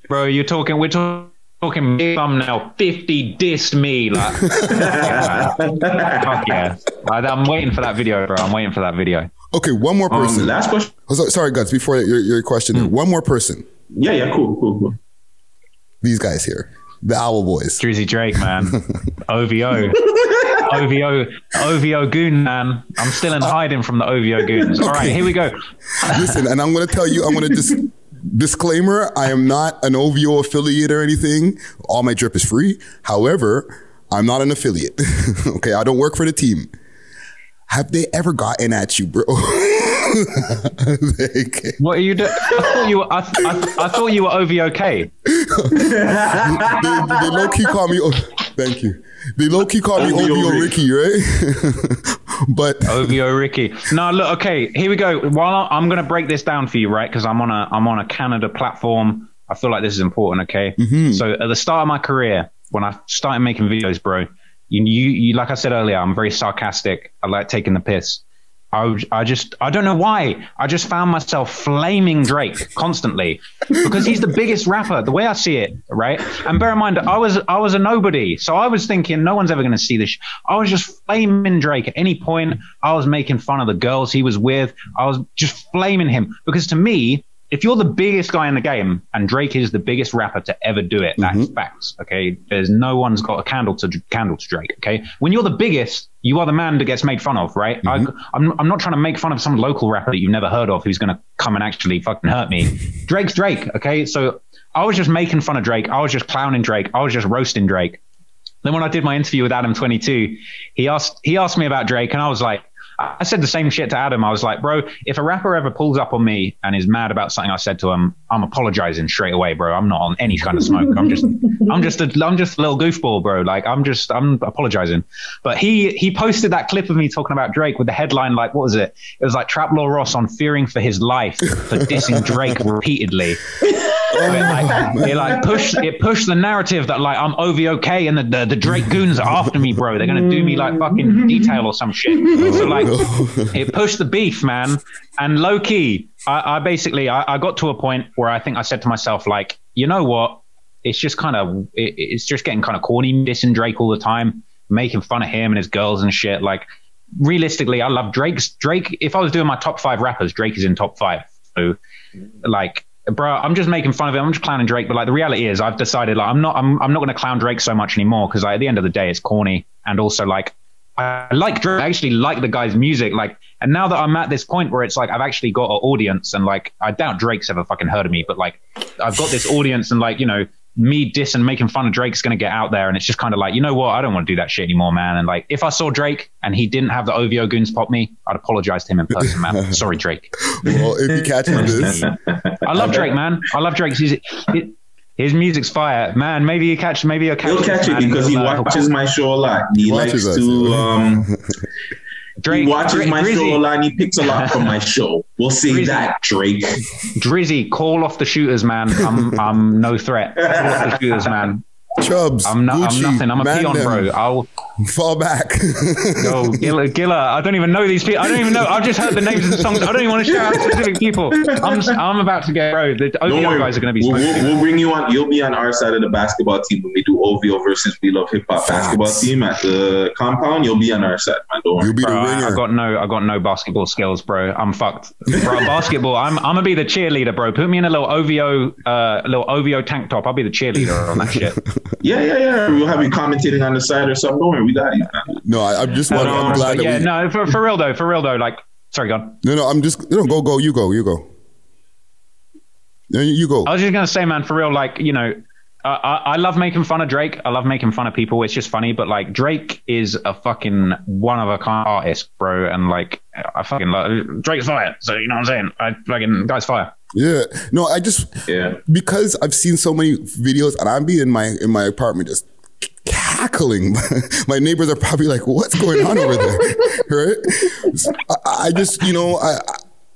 bro, you're talking. We're talking. Talking thumbnail, 50 dissed me. Like, yeah, fuck yeah. Like, I'm waiting for that video, bro. I'm waiting for that video. okay, one more Um, person. last question. Oh, so- sorry, Guts. Before your, your question, Hmm. one more person. Yeah, yeah, cool, cool, cool. These guys here, the Owl Boys. Drizzy Drake, man. OVO. OVO. OVO goon, man. I'm still in hiding from the OVO goons. All right, Okay. here we go. Listen, and I'm going to tell you, I'm going to just disclaimer: I am not an OVO affiliate or anything. All my drip is free. However, I'm not an affiliate. okay, I don't work for the team. Have they ever gotten at you, bro? Like, What are you doing? I thought you were, I, I, I thought you were OVOK. they, they low key call me. Oh, thank you. They low key call me OVO OVO Ricky. Ricky, right? but OVO Ricky. No, look, okay, here we go. While I- I'm going to break this down for you, right? Because I'm on a I'm on a Canada platform. I feel like this is important. Okay, mm-hmm. so at the start of my career, when I started making videos, bro, you, you you like I said earlier, I'm very sarcastic. I like taking the piss. I, I just I don't know why. I just found myself flaming Drake constantly because he's the biggest rapper the way I see it right? And bear in mind I was I was a nobody. So I was thinking no one's ever going to see this I was just flaming Drake at any point. I was making fun of the girls he was with. I was just flaming him because to me if you're the biggest guy in the game and Drake is the biggest rapper to ever do it, that's mm-hmm. facts. Okay. There's no one's got a candle to candle to Drake. Okay. When you're the biggest, you are the man that gets made fun of, right? I, mm-hmm. I'm, I'm not trying to make fun of some local rapper that you've never heard of who's going to come and actually fucking hurt me. Drake's Drake. Okay. So I was just making fun of Drake. I was just clowning Drake. I was just roasting Drake. Then when I did my interview with Adam 22, he asked he asked me about Drake, and I was like, I said the same shit to Adam. I was like, bro, if a rapper ever pulls up on me and is mad about something I said to him, I'm apologizing straight away, bro. I'm not on any kind of smoke. I'm just, I'm just a, I'm just a little goofball, bro. Like I'm just, I'm apologizing. But he he posted that clip of me talking about Drake with the headline like, what was it? It was like Trap Lore Ross on fearing for his life for dissing Drake repeatedly. So it like, it like pushed it pushed the narrative that like I'm OVOK and the, the the Drake goons are after me, bro. They're gonna do me like fucking detail or some shit. So like it pushed the beef, man. And low key, I, I basically I, I got to a point where I think I said to myself like, you know what? It's just kind of it, it's just getting kind of corny dissing Drake all the time, making fun of him and his girls and shit. Like realistically, I love Drake's Drake. If I was doing my top five rappers, Drake is in top five. So like bro i'm just making fun of him i'm just clowning drake but like the reality is i've decided like i'm not i'm, I'm not going to clown drake so much anymore because like, at the end of the day it's corny and also like i like drake i actually like the guy's music like and now that i'm at this point where it's like i've actually got an audience and like i doubt drake's ever fucking heard of me but like i've got this audience and like you know me diss and making fun of Drake's going to get out there. And it's just kind of like, you know what? I don't want to do that shit anymore, man. And like, if I saw Drake and he didn't have the OVO goons pop me, I'd apologize to him in person, man. Sorry, Drake. well, if he catches this, I love Drake, man. I love Drake's music. It- His music's fire, man. Maybe you catch, maybe you'll catch. He'll catch it because he watches my show a lot. He Watches likes us, to. Um, Drake, he watches Dri- my Drizzy, show a lot. and He picks a lot from my show. We'll see Drizzy. that, Drake. Drizzy, call off the shooters, man. I'm, I'm no threat. Call off the shooters, man. Chubbs, I'm, no, Gucci, I'm nothing. I'm a man peon, bro. I'll, Fall back. Yo, Gilla, Gilla, I don't even know these people. I don't even know. I've just heard the names of the songs. I don't even want to shout out specific people. I'm, I'm about to get bro. The Don't OVO worry, guys are going to be. We'll, we'll, we'll bring you on. You'll be on our side of the basketball team when we do OVO versus We Love Hip Hop basketball team at the compound. You'll be on our side, man. Don't worry. You'll be Bro, the I, I got no, I got no basketball skills, bro. I'm fucked, bro. Basketball, I'm, I'm gonna be the cheerleader, bro. Put me in a little OVO, uh, a little OVO tank top. I'll be the cheerleader on that shit. Yeah, yeah, yeah. We'll have you commentating on the side or something. Don't worry, we got you. man. No, I, I'm just. I'm Um, glad that yeah, we. no, for, for real though, for real though. Like, sorry, God. No, no, I'm just. No, go, go. You go. You go. No, you go. I was just gonna say, man, for real, like, you know, I, I, I love making fun of Drake. I love making fun of people. It's just funny, but like, Drake is a fucking one of a kind artist, bro. And like, I fucking love Drake's fire. So you know what I'm saying? I fucking guy's fire. Yeah. No, I just Yeah. because I've seen so many videos and I'm being in my in my apartment just cackling. my neighbors are probably like, "What's going on over there?" right? I, I just, you know, I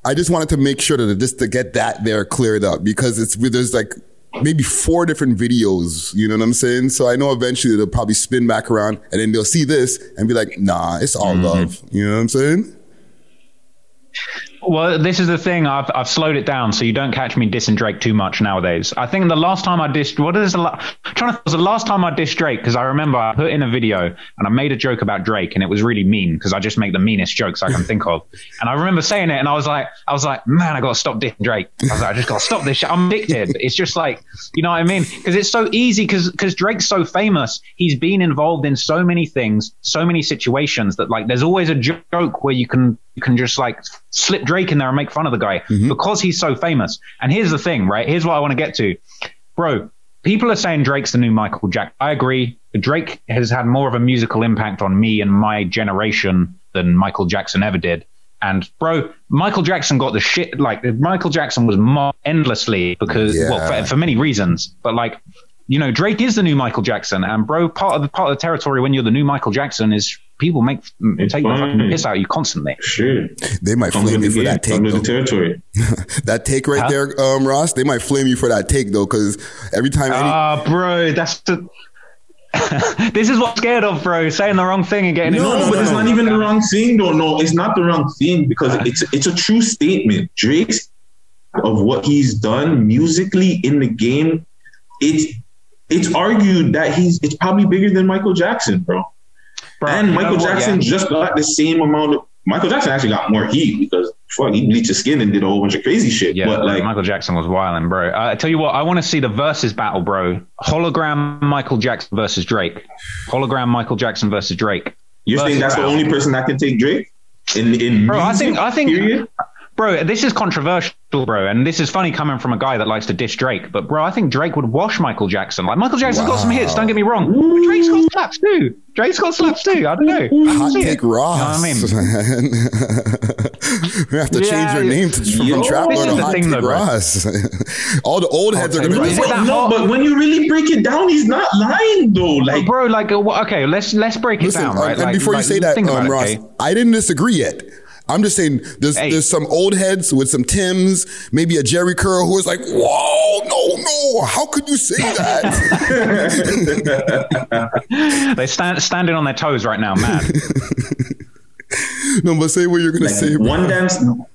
I just wanted to make sure that just to get that there cleared up because it's there's like maybe four different videos. You know what I'm saying? So I know eventually they'll probably spin back around and then they'll see this and be like, "Nah, it's all mm-hmm. love." You know what I'm saying? Well, this is the thing. I've I've slowed it down, so you don't catch me dissing Drake too much nowadays. I think the last time I dissed, what is the la- I'm trying to was the last time I dissed Drake because I remember I put in a video and I made a joke about Drake and it was really mean because I just make the meanest jokes I can think of. And I remember saying it and I was like, I was like, man, I got to stop dissing Drake. I was like, I just got to stop this shit. I'm addicted. It's just like, you know what I mean? Because it's so easy because because Drake's so famous. He's been involved in so many things, so many situations that like there's always a joke where you can you can just like slip Drake in there and make fun of the guy mm-hmm. because he's so famous. And here's the thing, right? Here's what I want to get to, bro. People are saying Drake's the new Michael Jack. I agree. Drake has had more of a musical impact on me and my generation than Michael Jackson ever did. And bro, Michael Jackson got the shit. Like Michael Jackson was mocked endlessly because, well, for, for many reasons. But like, you know, Drake is the new Michael Jackson, and bro, part of the part of the territory when you're the new Michael Jackson is people make take the fucking piss out of you constantly. Sure. They might Comes flame you for game. that take. Comes with the though. territory. That take right Huh? there, um, Ross. They might flame you for that take though, because every time any, Ah, bro, that's the. this is what I'm scared of, bro. Saying the wrong thing and getting No, in but it's not even the wrong thing, though. No, it's not the wrong thing because it's it's a true statement. Drake's of what he's done musically in the game, it's it's argued that he's it's probably bigger than Michael Jackson, bro. Bro, and Michael what, Jackson yeah? just got the same amount of. Michael Jackson actually got more heat because fuck, he bleached his skin and did a whole bunch of crazy shit. Yeah, but like, Michael Jackson was wilding, bro. Uh, I tell you what, I want to see the versus battle, bro. Hologram Michael Jackson versus Drake. Hologram Michael Jackson versus Drake. you think that's the only person that can take Drake in in Bro, I think I think period? Bro, this is controversial, bro, and this is funny coming from a guy that likes to diss Drake. But bro, I think Drake would wash Michael Jackson. Like Michael Jackson's got some hits. Don't get me wrong. But Drake's got slaps too. Drake's got slaps too. I don't know. I hot take Ross. You know what I mean? we have to change Yeah, your name to, from yo, Trap this is to the Hot thing though. Ross. All the old heads are gonna be Ross. Is it that no, hot? but when you really break it down, he's not lying though. Like, bro, like, uh, okay, let's let's break it Listen, down, uh, right? and Like- before you like, say that, um, Ross, okay? I didn't disagree yet. I'm just saying there's Hey. there's some old heads with some Tims, maybe a Jerry Curl who is like, "Whoa, no, no, how could you say that?" They're stand, standing on their toes right now, man. no, but say what you're gonna say. bro. one dance. No,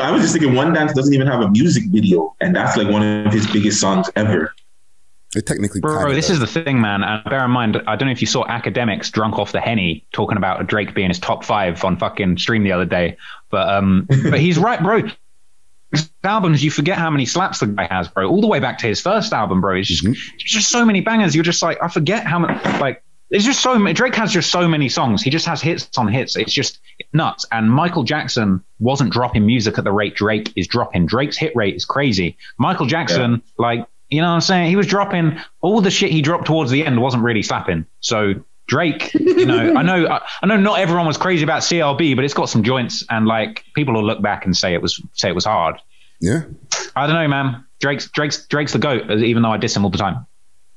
I was just thinking one dance doesn't even have a music video, and that's like one of his biggest songs ever. It technically, Bro, this is the thing, man. And bear in mind, I don't know if you saw Akademiks drunk off the henny talking about Drake being his top five on fucking stream the other day. But um, but he's right, bro. His albums, you forget how many slaps the guy has, bro. All the way back to his first album, bro. It's just, Mm-hmm. it's just so many bangers. You're just like, I forget how much. Like, it's just so many. Drake has just so many songs. He just has hits on hits. It's just nuts. And Michael Jackson wasn't dropping music at the rate Drake is dropping. Drake's hit rate is crazy. Michael Jackson, like, you know what I'm saying? He was dropping all the shit he dropped towards the end wasn't really slapping. So Drake, you know, I know, I, know not everyone was crazy about CLB, but it's got some joints and like people will look back and say it was, say it was hard. yeah. I don't know, man. Drake's, Drake's, Drake's the goat, even though I diss him all the time.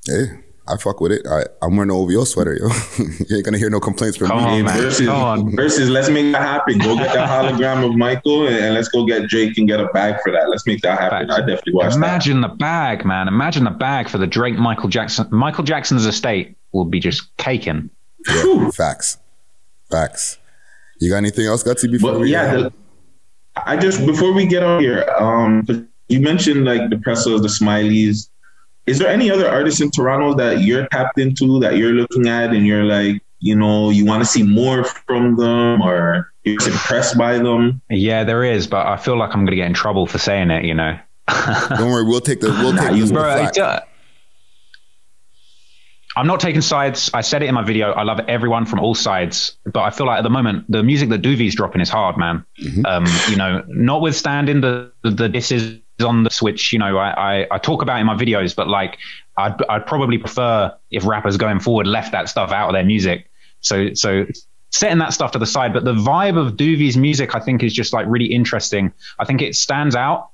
Hey, I fuck with it. I, I'm wearing an OVO sweater, yo. you ain't gonna hear no complaints from Come me. on, man. versus, Come on. versus, let's make that happen. Go get that hologram of Michael, and, and let's go get Drake and get a bag for that. Let's make that happen. Facts. I definitely watch that. Imagine the bag, man. Imagine the bag for the Drake Michael Jackson. Michael Jackson's estate will be just caking. Yeah, facts. Facts. You got anything else, Gutsy, before But we yeah, the, I just before we get on here, um, 'cause you mentioned like the Pressas, the Smileys. Is there any other artists in Toronto that you're tapped into that you're looking at and you're like, you know, you want to see more from them or you're impressed by them? Yeah, there is, but I feel like I'm going to get in trouble for saying it. You know. Don't worry, we'll take the we'll Nah, take you- this Bro, the I flag. ju- I'm not taking sides. I said it in my video. I love everyone from all sides, but I feel like at the moment the music that Doovie's dropping is hard, man. Um, you know, notwithstanding the the, the disses on the Switch, you know, I, I I talk about in my videos, but like I'd I'd probably prefer if rappers going forward left that stuff out of their music. So so setting that stuff to the side, but the vibe of Doovie's music, I think, is just like really interesting. I think it stands out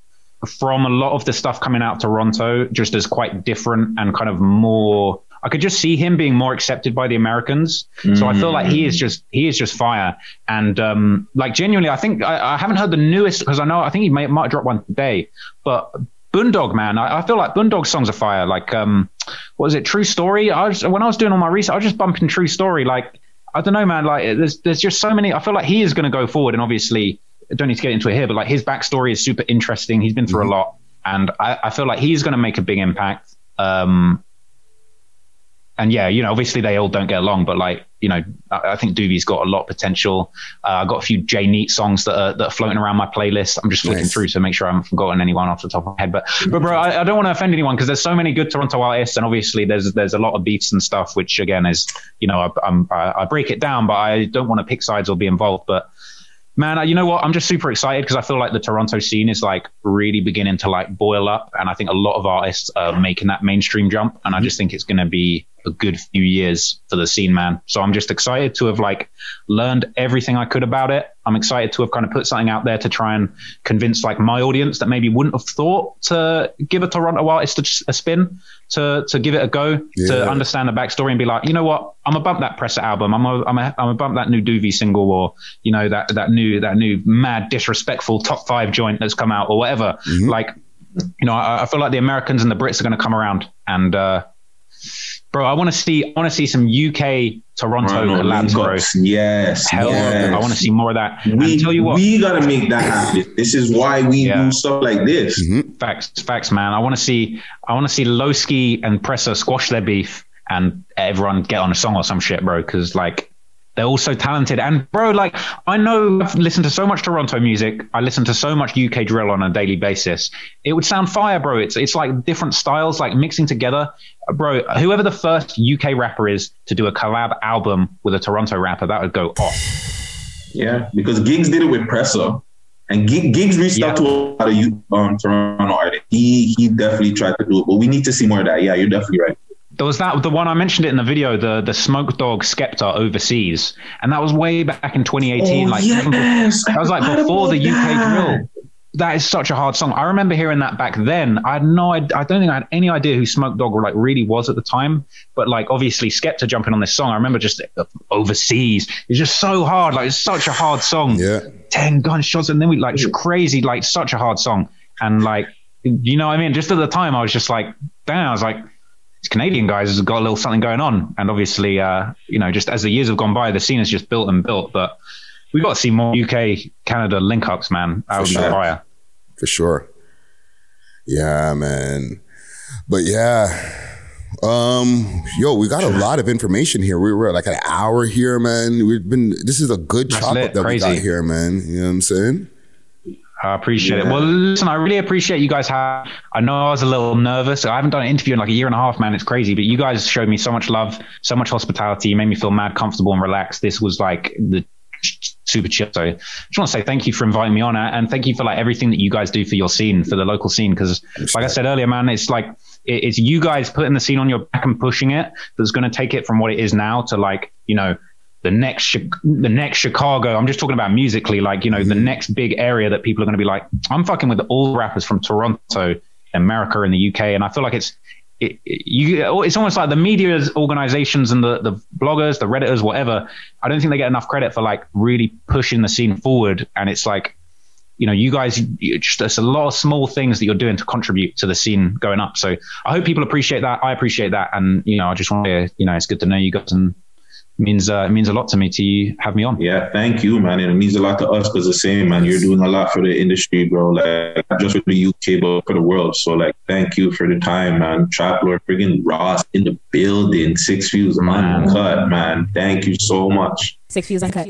from a lot of the stuff coming out Toronto, just as quite different and kind of more. I could just see him being more accepted by the Americans. So I feel like he is just he is just fire. And um, like genuinely, I think I, I haven't heard the newest because I know I think he may, might drop one today. But Boondog man, I, I feel like Boondog songs are fire. Like um, what was it? True Story. I was, when I was doing all my research, I was just bumping True Story. Like I don't know, man. Like there's there's just so many. I feel like he is going to go forward, and obviously I don't need to get into it here, but like his backstory is super interesting. He's been through a lot, and I, I feel like he's going to make a big impact. Um, and yeah, you know, obviously they all don't get along, but like, you know, I, I think Doobie's got a lot of potential. Uh, I've got a few J Neat songs that are, that are floating around my playlist. I'm just flicking Nice. through to make sure I haven't forgotten anyone off the top of my head. But, but bro, I, I don't want to offend anyone because there's so many good Toronto artists, and obviously there's there's a lot of beefs and stuff, which again is, you know, I, I'm, I, I break it down, but I don't want to pick sides or be involved. But man, you know what? I'm just super excited because I feel like the Toronto scene is like really beginning to like boil up, and I think a lot of artists are making that mainstream jump, and I just think it's going to be a good few years for the scene, man. So I'm just excited to have like learned everything I could about it. I'm excited to have kind of put something out there to try and convince like my audience that maybe wouldn't have thought to give a Toronto artist a, a spin, to to give it a go, Yeah. to understand the backstory and be like, you know what, I'm gonna bump that Pressa album, I'm a, I'm a, I'm gonna bump that new Doovie single, or you know that that new that new mad disrespectful top five joint that's come out, or whatever. Like, you know, I, I feel like the Americans and the Brits are gonna come around, and uh, bro, I want to see I want to see some UK Toronto Toronto collabs, bro. Yes, Hell, yes. I want to see more of that. We, and tell you what, we gotta make that happen. This is why we Yeah. do stuff like this. Mm-hmm. Facts, facts, man. I want to see, I want to see Loski and Pressa squash their beef and everyone get on a song or some shit, bro. Because like they're all so talented. And bro, like I know I've listened to so much Toronto music. I listen to so much UK drill on a daily basis. It would sound fire, bro. It's it's like different styles, like mixing together, bro. Whoever the first UK rapper is to do a collab album with a Toronto rapper, that would go off. Yeah, because Giggs did it with Pressa, and Gig, Giggs reached out to a lot of you, um, Toronto artists. He he definitely tried to do it, but we need to see more of that. Yeah, you're definitely right. There was that the one I mentioned it in the video, the the Smoke Dawg Skepta overseas, and that was way back in 2018. Oh, like yes, that was like before the forgot UK that. drill. That is such a hard song. I remember hearing that back then. I had no, idea, I don't think I had any idea who Smoke Dawg like really was at the time. But like obviously Skepta jumping on this song, I remember just uh, overseas. It's just so hard. Like it's such a hard song. Yeah. Ten gunshots and then we like crazy, like such a hard song. And like you know what I mean? Just at the time I was just like, damn, I was like, these Canadian guys have got a little something going on. And obviously, uh, you know, just as the years have gone by, the scene has just built and built. But we've got to see more UK Canada link ups, man. That would be sure. fire. for sure. Yeah, man. But yeah. Um, yo, we got a lot of information here. We were like an hour here, man. We've been this is a good That's chop lit. up that we got here, man. You know what I'm saying? I appreciate it. Well, listen, I really appreciate you guys. Have I know I was a little nervous. I haven't done an interview in like a year and a half, man. It's crazy, but you guys showed me so much love, so much hospitality. You made me feel mad comfortable and relaxed. This was like the super chill. So, I just want to say thank you for inviting me on, uh, and thank you for like everything that you guys do for your scene, for the local scene. Because, like I said earlier, man, it's like it's you guys putting the scene on your back and pushing it that's going to take it from what it is now to like you know the next the next Chicago. I'm just talking about musically, like you know the mm-hmm. next big area that people are going to be like, I'm fucking with all rappers from Toronto, America, and the UK, and I feel like it's. It, it- you, it's almost like the media's organizations and the, the bloggers, the redditors, whatever. I don't think they get enough credit for like really pushing the scene forward. And it's like, you know, you guys, you just there's a lot of small things that you're doing to contribute to the scene going up. So I hope people appreciate that. I appreciate that, and you know, I just want to, you know, it's good to know you guys and means uh, it means a lot to me to have me on. Yeah, thank you, man. And it means a lot to us because the same, man. You're doing a lot for the industry, bro. Like not just for the UK, but for the world. So like, thank you for the time, man. Trap Lord, friggin' Ross in the building, six views uncut, man. Thank you so much. Six views uncut.